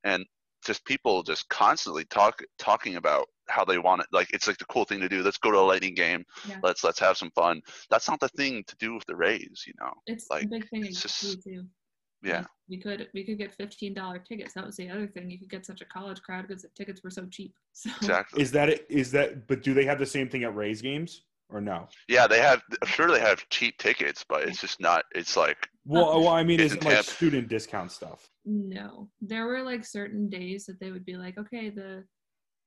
and just people just constantly talk talking about how they want it. Like it's like the cool thing to do. Let's go to a lightning game. Yeah. Let's let's have some fun. That's not the thing to do with the Rays, you know. It's like, a big thing it's just, too. Yeah. We could we could get fifteen dollar tickets. That was the other thing. You could get such a college crowd because the tickets were so cheap. So. Exactly. Is that it? Is that? But do they have the same thing at Rays games or no? Yeah, they have. I'm sure they have cheap tickets, but it's just not. It's like. Well, oh, well I mean, is it like student discount stuff? No, there were like certain days that they would be like, okay, the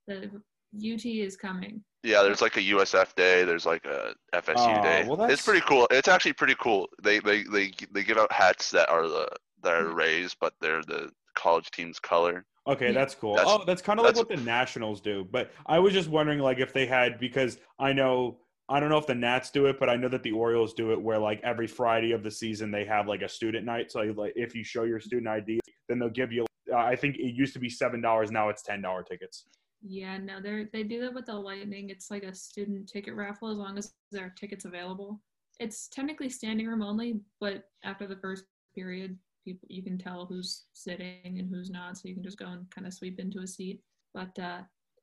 the UT is coming. Yeah, there's like a USF day. There's like a FSU oh, day. Well, it's pretty cool. It's actually pretty cool. They they they they give out hats that are the that are Rays, but they're the college team's color. Okay, that's cool. That's, oh, that's kind of like what the Nationals do. But I was just wondering, like, if they had because I know I don't know if the Nats do it, but I know that the Orioles do it, where like every Friday of the season they have like a student night. So like if you show your student ID, then they'll give you. Uh, I think it used to be seven dollars. Now it's ten dollar tickets. Yeah, no, they they do that with the Lightning. It's like a student ticket raffle as long as there are tickets available. It's technically standing room only, but after the first period, people you can tell who's sitting and who's not, so you can just go and kind of sweep into a seat. But uh,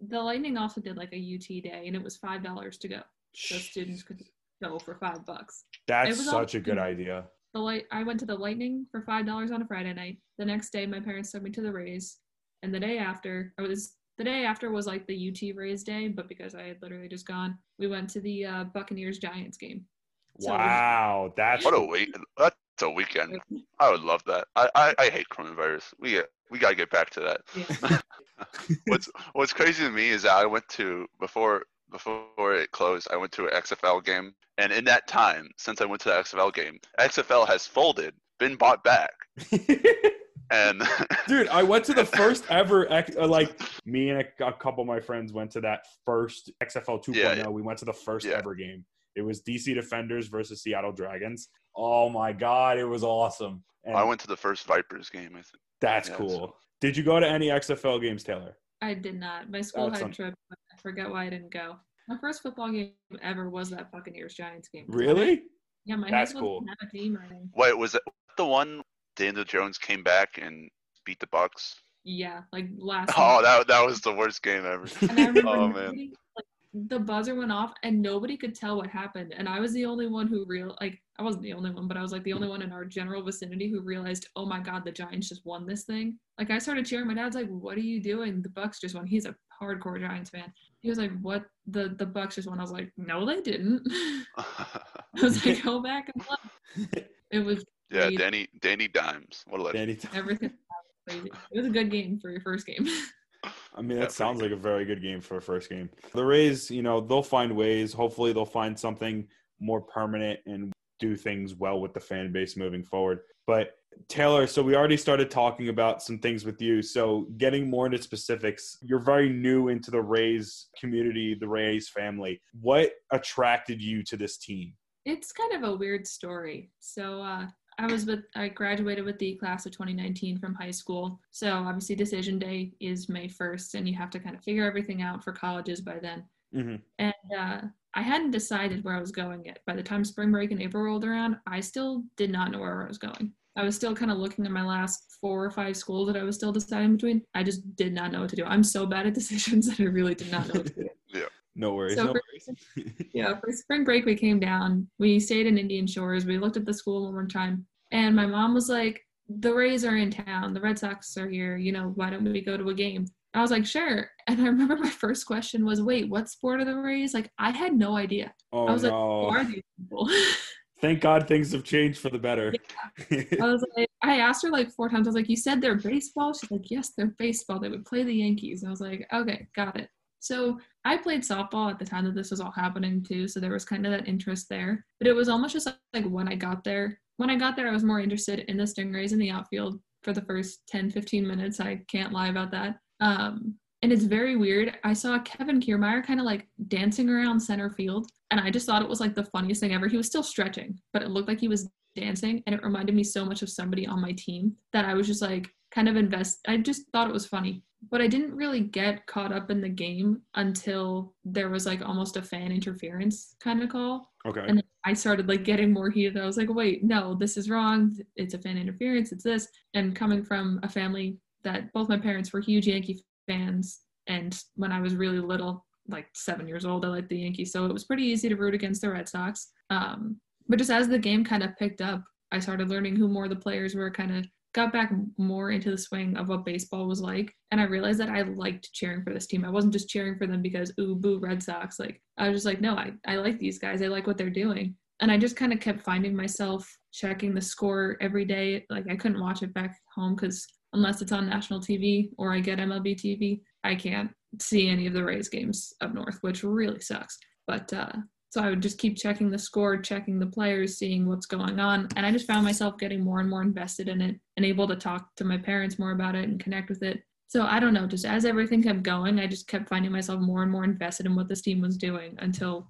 the Lightning also did like a UT day, and it was five dollars to go, so students could go for five bucks. That's such a good idea. The light, I went to the Lightning for five dollars on a Friday night. The next day, my parents took me to the Rays, and the day after, I was the day after was like the UT Rays day, but because I had literally just gone, we went to the uh, Buccaneers Giants game. So wow, that's what a week. That's a weekend. I would love that. I, I, I hate coronavirus. We get, we gotta get back to that. Yeah. what's What's crazy to me is that I went to before before it closed. I went to an XFL game, and in that time, since I went to the XFL game, XFL has folded been bought back. And Dude, I went to the first ever uh, like me and a, a couple of my friends went to that first XFL 2.0. Yeah, yeah. We went to the first Yeah. ever game. It was DC Defenders versus Seattle Dragons. Oh my god, it was awesome. And I went to the first Vipers game. I think. that's yeah, cool. so- Did you go to any XFL games, Taylor? I did not. My school That's had un- a trip, but I forget why I didn't go. My first football game ever was that Buccaneers Giants game. Really? Yeah, my That's school cool. have a team or. Wait, was it the one Daniel Jones came back and beat the Bucs? Yeah, like last. Oh, week. that that was the worst game ever. And I remember oh man. The buzzer went off and nobody could tell what happened. And I was the only one who real like I wasn't the only one, but I was like the only one in our general vicinity who realized, oh my god, the Giants just won this thing. Like I started cheering. My dad's like, "What are you doing? The Bucs just won." He's a hardcore Giants fan. He was like, "What? The the Bucs just won." I was like, "No, they didn't." I was like, "Go back and look." It was yeah, Great. Danny Danny Dimes. What a legend. Danny, everything. It was a good game for your first game. I mean, Yeah, that sounds like a very good game for a first game. The Rays, you know, they'll find ways. Hopefully, they'll find something more permanent and do things well with the fan base moving forward. But Taylor, so we already started talking about some things with you. So getting more into specifics, you're very new into the Rays community, the Rays family. What attracted you to this team? It's kind of a weird story. So uh, I was with I graduated with the class of 2019 from high school. So obviously decision day is May 1st, and you have to kind of figure everything out for colleges by then. Mm-hmm. And uh, I hadn't decided where I was going yet. By the time spring break and April rolled around, I still did not know where I was going. I was still kind of looking at my last four or five schools that I was still deciding between. I just did not know what to do. I'm so bad at decisions that I really did not know what to do. No worries. So no for- worries. yeah, for spring break, we came down. We stayed in Indian Shores. We looked at the school one more time. And my mom was like, the Rays are in town. The Red Sox are here. You know, why don't we go to a game? I was like, sure. And I remember my first question was, wait, what sport are the Rays? Like, I had no idea. oh I was like, no! who are these people? Thank God things have changed for the better. I was like, I asked her like four times. I was like, you said they're baseball? She's like, yes, they're baseball. They would play the Yankees. And I was like, okay, got it. So I played softball at the time that this was all happening too. So there was kind of that interest there. But it was almost just like when I got there, when I got there, I was more interested in the Stingrays in the outfield for the first 10, 15 minutes. I can't lie about that. Um, and it's very weird. I saw Kevin Kiermaier kind of like dancing around center field. And I just thought it was like the funniest thing ever. He was still stretching, but it looked like he was dancing and it reminded me so much of somebody on my team that I was just like kind of invest I just thought it was funny. But I didn't really get caught up in the game until there was like almost a fan interference kind of call. okay. And then I started like getting more heated. I was like, wait, no, this is wrong. It's a fan interference. It's this. And coming from a family that both my parents were huge Yankee fans. And when I was really little, like seven years old, I liked the Yankees. So it was pretty easy to root against the Red Sox. Um, but just as the game kind of picked up, I started learning who more the players were, kind of got back more into the swing of what baseball was like. And I realized that I liked cheering for this team. I wasn't just cheering for them because, ooh, boo, Red Sox. Like, I was just like, no, I, I like these guys. I like what they're doing. And I just kind of kept finding myself checking the score every day. Like, I couldn't watch it back home because unless it's on national TV or I get MLB TV, I can't see any of the Rays games up north, which really sucks. But uh, so I would just keep checking the score, checking the players, seeing what's going on. And I just found myself getting more and more invested in it and able to talk to my parents more about it and connect with it. So I don't know, just as everything kept going, I just kept finding myself more and more invested in what this team was doing until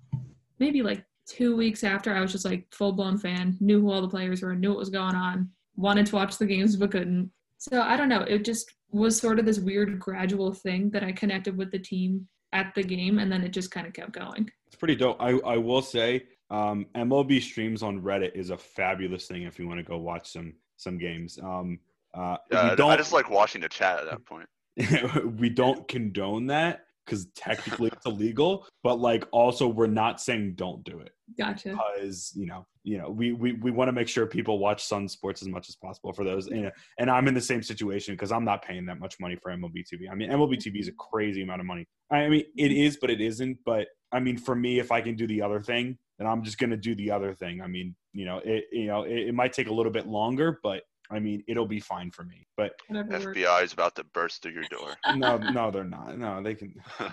maybe like two weeks after I was just like full blown fan, knew who all the players were, knew what was going on, wanted to watch the games but couldn't. So I don't know, it just was sort of this weird gradual thing that I connected with the team at the game and then it just kind of kept going. It's pretty dope. I, I will say, um, MLB streams on Reddit is a fabulous thing if you want to go watch some some games. Um, uh, Yeah, we I- I don't just like watching the chat at that point. we don't condone that because technically it's illegal, but like also we're not saying don't do it Gotcha. because you know you know we we, we want to make sure people watch Sun Sports as much as possible for those. Know, and I'm in the same situation because I'm not paying that much money for MLB TV. I mean, MLB TV is a crazy amount of money. I mean, it is, but it isn't. But I mean, for me, if I can do the other thing, then I'm just gonna do the other thing. I mean, you know, it you know it, it might take a little bit longer, but I mean, it'll be fine for me. But FBI is about to burst through your door. no, no, they're not. No, they can.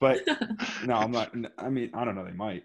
But no, I'm not. I mean, I don't know. They might.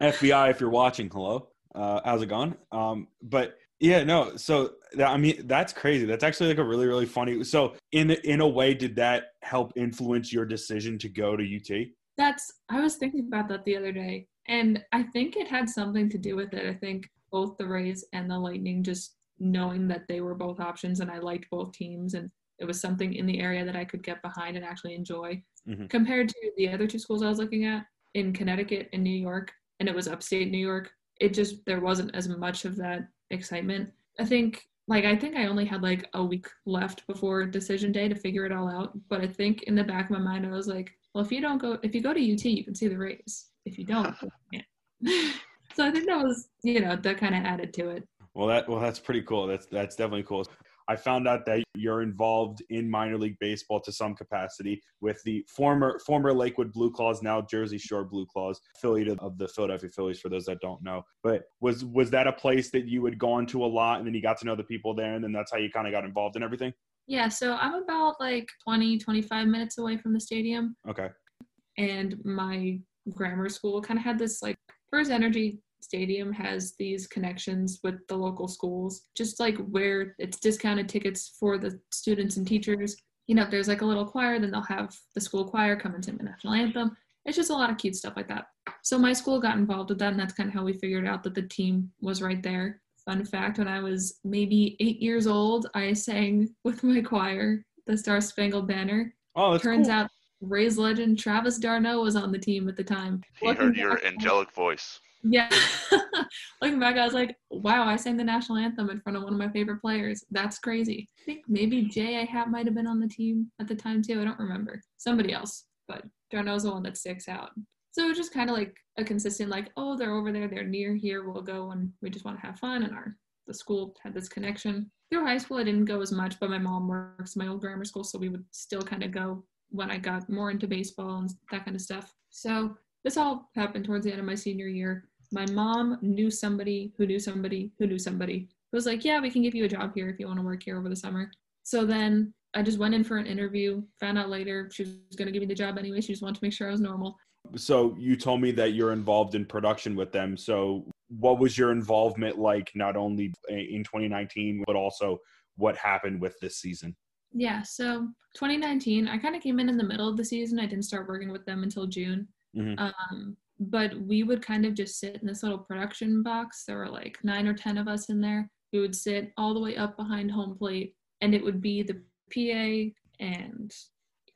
FBI, if you're watching, hello. Uh, how's it going? Um, but Yeah, no. So that, I mean, that's crazy. That's actually like a really, really funny. So in in a way, did that help influence your decision to go to UT? That's I was thinking about that the other day, and I think it had something to do with it. I think both the Rays and the Lightning just knowing that they were both options, and I liked both teams, and it was something in the area that I could get behind and actually enjoy. Mhm. Compared to the other two schools I was looking at in Connecticut and New York, and it was upstate New York, it just there wasn't as much of that excitement. I think like I think I only had like a week left before decision day to figure it all out. But I think in the back of my mind I was like, well if you don't go if you go to UT you can see the Rays. If you don't, you so I think that was you know that kind of added to it. Well, that well, that's pretty cool. That's that's definitely cool. I found out that you're involved in minor league baseball to some capacity with the former former Lakewood Blue Claws, now Jersey Shore Blue Claws, affiliate of- the Philadelphia Phillies. For those that don't know, but was was that a place that you had gone to a lot, and then you got to know the people there, and then that's how you kind of got involved in everything? Yeah, so I'm about like 20, 25 minutes away from the stadium. Okay. and my grammar school kind of had this like First Energy Stadium has these connections with the local schools, just like where it's discounted tickets for the students and teachers. You know, if there's like a little choir, then they'll have the school choir come and sing the national anthem. It's just a lot of cute stuff like that. So my school got involved with that, and that's kind of how we figured out that the team was right there. Fun fact: when I was maybe eight years old, I sang with my choir the Star Spangled Banner. Oh, that's Turns cool. out Rays legend Travis d'Arnaud was on the team at the time. He Looking heard your angelic voice. Yeah. Looking back, I was like, wow, I sang the national anthem in front of one of my favorite players. That's crazy. I think maybe Jay I have might have been on the team at the time too. I don't remember. Somebody else, but d'Arnaud's the one that sticks out. So it was just kind of like a consistent, like, oh, they're over there, they're near here, we'll go and we just want to have fun. And our the school had this connection. Through high school, I didn't go as much, but my mom works my old grammar school, so we would still kind of go when I got more into baseball and that kind of stuff. So this all happened towards the end of my senior year. My mom knew somebody who knew somebody who knew somebody who was like, Yeah, we can give you a job here if you want to work here over the summer. So then I just went in for an interview, found out later she was going to give me the job anyway. She just wanted to make sure I was normal. So you told me that you're involved in production with them. So what was your involvement like, not only in 2019, but also what happened with this season? Yeah, so 2019, I kind of came in in the middle of the season. I didn't start working with them until June. Mhm. Um, but we would kind of just sit in this little production box. There were like nine or 10 of us in there. We would sit all the way up behind home plate, and it would be the PA, and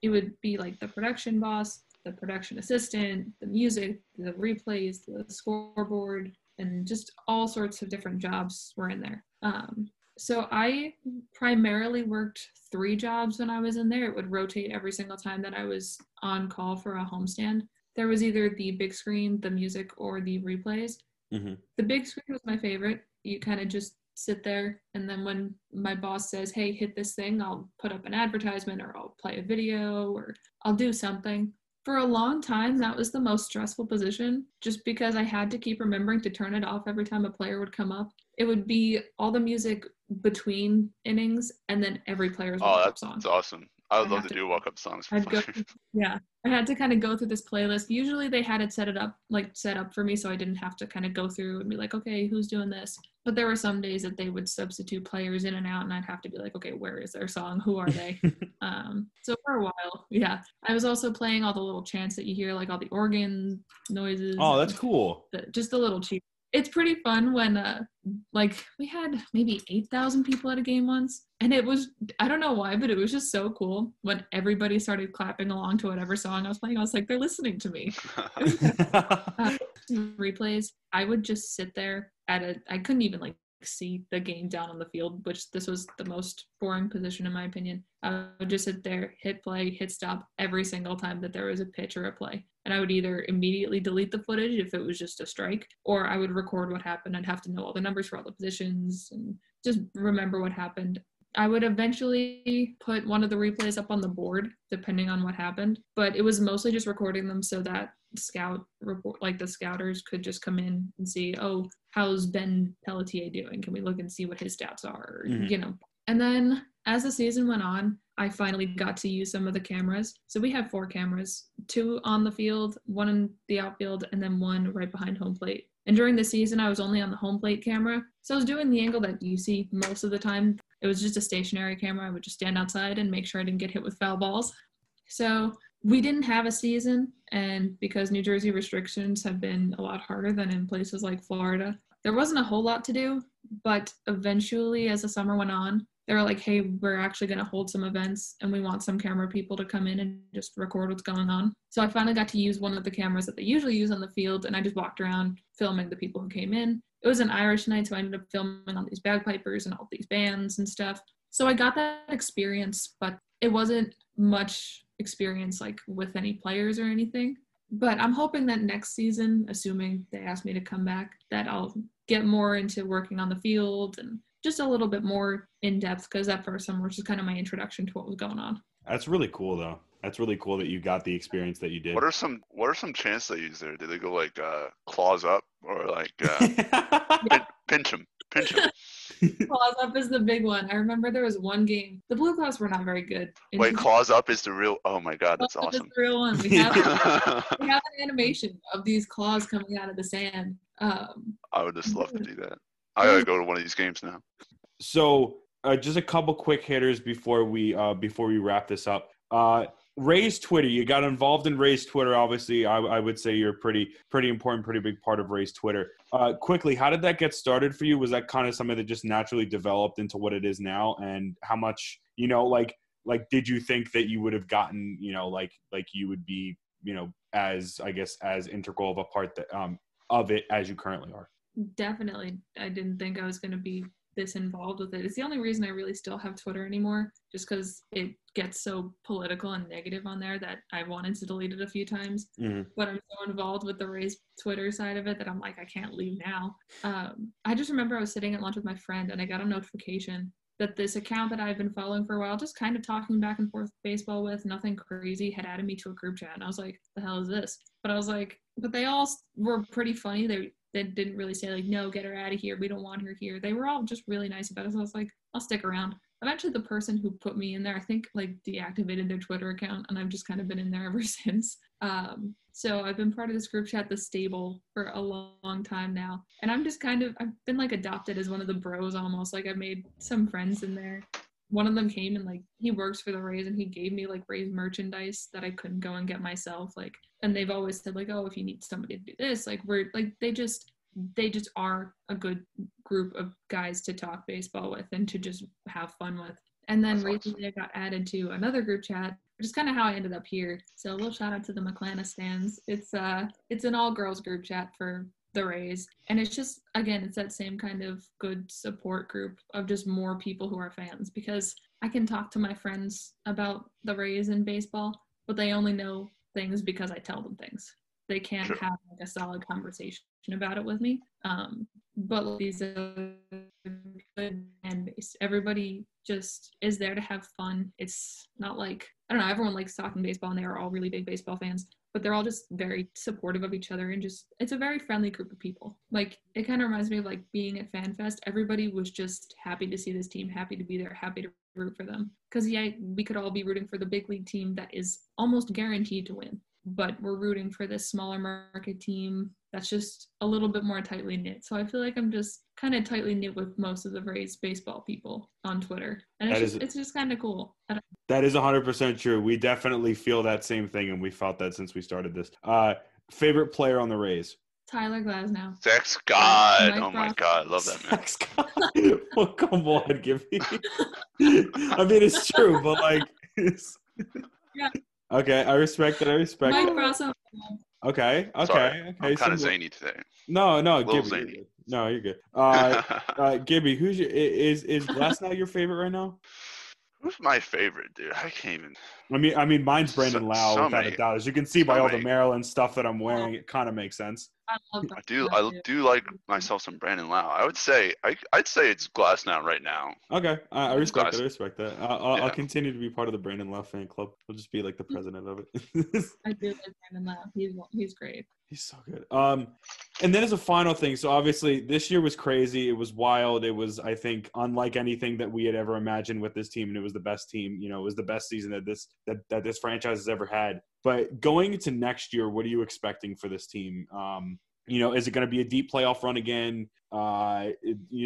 it would be like the production boss, the production assistant, the music, the replays, the scoreboard, and just all sorts of different jobs were in there. Um, so I primarily worked three jobs when I was in there. It would rotate every single time that I was on call for a homestand. There was either the big screen, the music, or the replays. Mhm. The big screen was my favorite. You kind of just sit there, and then when my boss says, "Hey, hit this thing," I'll put up an advertisement, or I'll play a video, or I'll do something. For a long time, that was the most stressful position, just because I had to keep remembering to turn it off every time a player would come up. It would be all the music between innings, and then every player's Oh, that's, song. that's awesome. I would I love to to- do walk up songs for go, yeah, I had to kind of go through this playlist. Usually they had it set it up, like set up for me, so I didn't have to kind of go through and be like, okay, who's doing this? But there were some days that they would substitute players in and out, and I'd have to be like, okay, where is their song? Who are they? um, so for a while, yeah, I was also playing all the little chants that you hear, like all the organ noises. Oh, that's cool. the, just a little cheap. It's pretty fun when uh like we had maybe 8,000 people at a game once and it was I don't know why but it was just so cool when everybody started clapping along to whatever song I was playing I was like they're listening to me. Replays I would just sit there at a I couldn't even like see the game down on the field which this was the most boring position in my opinion. I would just sit there, hit play, hit stop every single time that there was a pitch or a play and I would either immediately delete the footage if it was just a strike, or I would record what happened. I'd have to know all the numbers for all the positions and just remember what happened. I would eventually put one of the replays up on the board, depending on what happened, but it was mostly just recording them so that scout report, like the scouters, could just come in and see, oh, how's Ben Pelletier doing? Can we look and see what his stats are? Mhm. You know. And then as the season went on, I finally got to use some of the cameras. So we have four cameras, two on the field, one in the outfield, and then one right behind home plate. And during the season, I was only on the home plate camera. So I was doing the angle that you see most of the time. It was just a stationary camera. I would just stand outside and make sure I didn't get hit with foul balls. So we didn't have a season. And because New Jersey restrictions have been a lot harder than in places like Florida, there wasn't a whole lot to do. But eventually, as the summer went on, they were like, hey, we're actually going to hold some events and we want some camera people to come in and just record what's going on. So I finally got to use one of the cameras that they usually use on the field and I just walked around filming the people who came in. It was an Irish night, so I ended up filming all these bagpipers and all these bands and stuff. So I got that experience, but it wasn't much experience like with any players or anything. But I'm hoping that next season, assuming they ask me to come back, that I'll get more into working on the field and just a little bit more in depth because that first summer was just kind of my introduction to what was going on. That's really cool though. That's really cool that you got the experience that you did. What are some What are some chants they use there? Did they go like uh, claws up or like uh, pin, pinch them, pinch them? Claws up is the big one. I remember there was one game. The Blue Claws were not very good. Wait, claws up is the real. Oh my god, that's claws awesome. Is the real one. We have, we have an animation of these claws coming out of the sand. Um, I would just love to do that. I gotta go to one of these games now. So, uh, just a couple quick hitters before we uh, before we wrap this up. Uh, Ray's Twitter. You got involved in Ray's Twitter. Obviously, I, I, would say you're pretty pretty important, pretty big part of Ray's Twitter. Uh, quickly, how did that get started for you? Was that kind of something that just naturally developed into what it is now? And how much, you know, like like did you think that you would have gotten, you know, like like you would be, you know, as I guess as integral of a part that um of it as you currently are? Definitely, I didn't think I was going to be this involved with it. It's the only reason I really still have Twitter anymore, just because it gets so political and negative on there that I wanted to delete it a few times. Mm-hmm. But I'm so involved with the Rays Twitter side of it that I'm like, I can't leave now. Um, I just remember I was sitting at lunch with my friend and I got a notification that this account that I've been following for a while, just kind of talking back and forth baseball with, nothing crazy, had added me to a group chat. And I was like, the hell is this? But I was like, but they all were pretty funny. They they didn't really say like, no, get her out of here. We don't want her here. They were all just really nice about it. So I was like, I'll stick around. Eventually, the person who put me in there, I think, like deactivated their Twitter account, and I've just kind of been in there ever since. Um, so I've been part of this group chat, the stable, for a long, long time now, and I'm just kind of I've been like adopted as one of the bros almost. Like I've made some friends in there. One of them came and like he works for the Rays and he gave me like Rays merchandise that I couldn't go and get myself. Like, and they've always said like, oh, if you need somebody to do this, like we're like they just they just are a good group of guys to talk baseball with and to just have fun with. And then That's recently I got added to another group chat, which is kind of how I ended up here. So a little shout out to the McClana stands. It's uh it's an all girls group chat for the Rays. And it's just again, it's that same kind of good support group of just more people who are fans because I can talk to my friends about the Rays and baseball, but they only know things because I tell them things. They can't Sure. have like a solid conversation about it with me. Um, but these are good fan base. Everybody just is there to have fun. It's not like I don't know. Everyone likes talking baseball, and they are all really big baseball fans. But they're all just very supportive of each other, and just it's a very friendly group of people. Like it kind of reminds me of like being at FanFest. Everybody was just happy to see this team, happy to be there, happy to root for them. Because yeah, we could all be rooting for the big league team that is almost guaranteed to win but we're rooting for this smaller market team that's just a little bit more tightly knit. So I feel like I'm just kind of tightly knit with most of the Rays baseball people on Twitter, and it's just is- it's just kind of cool. I That is 100% true. We definitely feel that same thing, and we felt that since we started this. Uh, favorite player on the Rays? Tyler Glasnow. Sex God. Mike Oh my God, I love that man. Scott. well, come on, give me. I mean, it's true, but like, it's... Yeah. Okay, I respect it. I respect Mike it. Rosso. Okay, okay, Sorry, okay. I'm kind some- of zany today. No, no, Little Gibby. zany. No, you're good. Uh, uh, Gibby, who's your is is Glasnow your favorite right now? Who's my favorite, dude? I can't even. I mean, I mean, mine's Brandon So- Lowe so without many. a doubt. As you can see by So all the. Maryland stuff that I'm wearing, it kind of makes sense. I love I do. I do like myself some Brandon Lowe. I would say. I, I'd say it's Glasnow right now. Okay, I, I respect Glass. that. I respect that. I, I'll, I'll Yeah. continue to be part of the Brandon Lowe fan club. I'll just be like the president of it. I do like Brandon Lowe. He's he's great. He's so good. Um, and then as a final thing, so obviously this year was crazy. It was wild. It was, I think, unlike anything that we had ever imagined with this team, and it was the best team. You know, it was the best season that this that, that this franchise has ever had. But going into next year, what are you expecting for this team? Um, you know, is it going to be a deep playoff run again? Uh,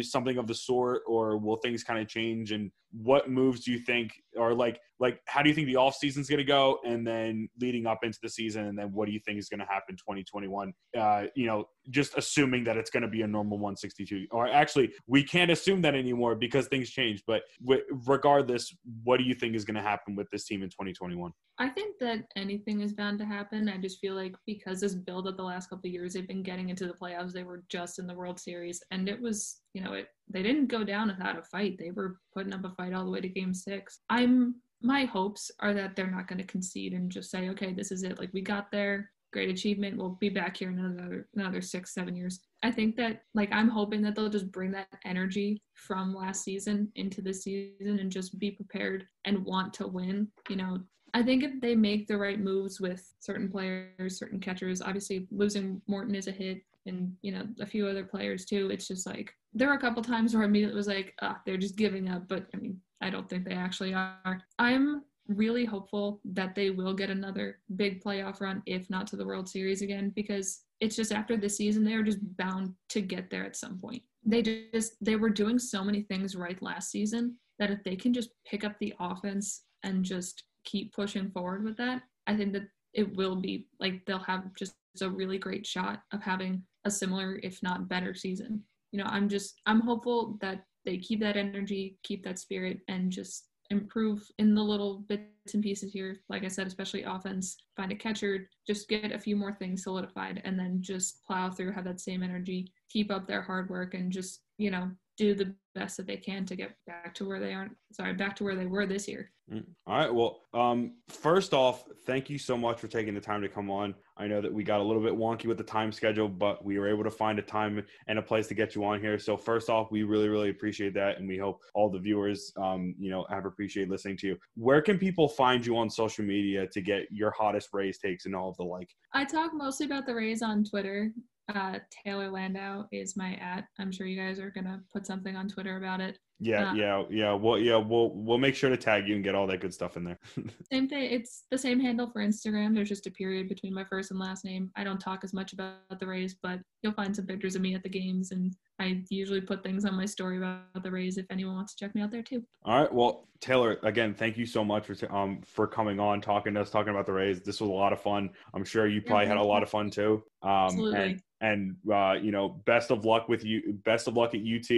something of the sort, or will things kind of change? And what moves do you think, or like, like how do you think the off season's going to go, and then leading up into the season, and then what do you think is going to happen 2021? Uh, you know, just assuming that it's going to be a normal 162, or actually, we can't assume that anymore because things change. But w- regardless, what do you think is going to happen with this team in 2021? I think that anything is bound to happen. I just feel like because this build up the last couple of years, they've been getting into the playoffs. They were just in the World Series, and it was, you know, it they didn't go down without a fight. They were putting up a fight all the way to Game Six. I'm my hopes are that they're not going to concede and just say, okay, this is it. Like we got there, great achievement. We'll be back here in another another six, seven years. I think that like I'm hoping that they'll just bring that energy from last season into this season and just be prepared and want to win. You know, I think if they make the right moves with certain players, certain catchers, obviously losing Morton is a hit and, you know, a few other players too. It's just like there were a couple times where I immediately was like, ah, they're just giving up. But I mean, I don't think they actually are. I'm really hopeful that they will get another big playoff run, if not to the World Series again, because it's just after the season, they are just bound to get there at some point. They just, they were doing so many things right last season that if they can just pick up the offense and just keep pushing forward with that, I think that it will be like they'll have just a really great shot of having a similar, if not better, season. You know, I'm just I'm hopeful that they keep that energy, keep that spirit, and just improve in the little bits and pieces here. Like I said, especially offense, find a catcher, just get a few more things solidified, and then just plow through, have that same energy, keep up their hard work, and just you know do the best that they can to get back to where they aren't sorry back to where they were this year. Mm. all right well um, first off thank you so much for taking the time to come on. I know that we got a little bit wonky with the time schedule but we were able to find a time and a place to get you on here. So first off we really really appreciate that and we hope all the viewers um, you know have appreciated listening to you. Where can people find you on social media to get your hottest rays takes and all of the like? I talk mostly about the rays on twitter uh, Taylor Landau is my at. I'm sure you guys are gonna put something on Twitter about it. Yeah, uh, yeah, yeah. Well, yeah, we'll we'll make sure to tag you and get all that good stuff in there. same thing. It's the same handle for Instagram. There's just a period between my first and last name. I don't talk as much about the Rays, but you'll find some pictures of me at the games, and I usually put things on my story about the Rays if anyone wants to check me out there too. All right. Well, Taylor, again, thank you so much for um for coming on, talking to us, talking about the Rays. This was a lot of fun. I'm sure you probably yeah, had a lot of fun too. Um, Absolutely. And, and uh, you know, best of luck with you. Best of luck at UT.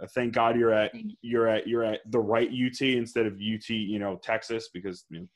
Uh, thank God you're at you're at you're at the right UT instead of UT, you know, Texas because you know,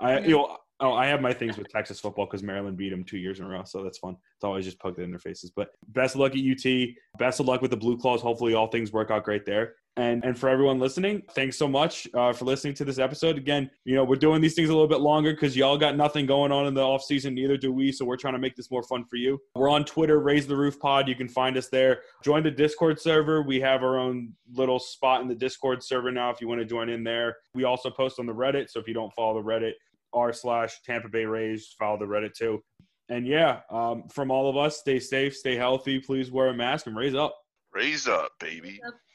I you know oh I have my things with Texas football because Maryland beat them two years in a row, so that's fun. It's always just poked in their faces. But best of luck at UT. Best of luck with the Blue Claws. Hopefully all things work out great there. And and for everyone listening, thanks so much uh, for listening to this episode. Again, you know we're doing these things a little bit longer because y'all got nothing going on in the off season, neither do we. So we're trying to make this more fun for you. We're on Twitter, Rays the Roof Pod. You can find us there. Join the Discord server. We have our own little spot in the Discord server now. If you want to join in there, we also post on the Reddit. So if you don't follow the Reddit, r slash Tampa Bay Rays, follow the Reddit too. And yeah, um, from all of us, stay safe, stay healthy. Please wear a mask and Rays up. Rays up, baby. Raise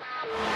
up.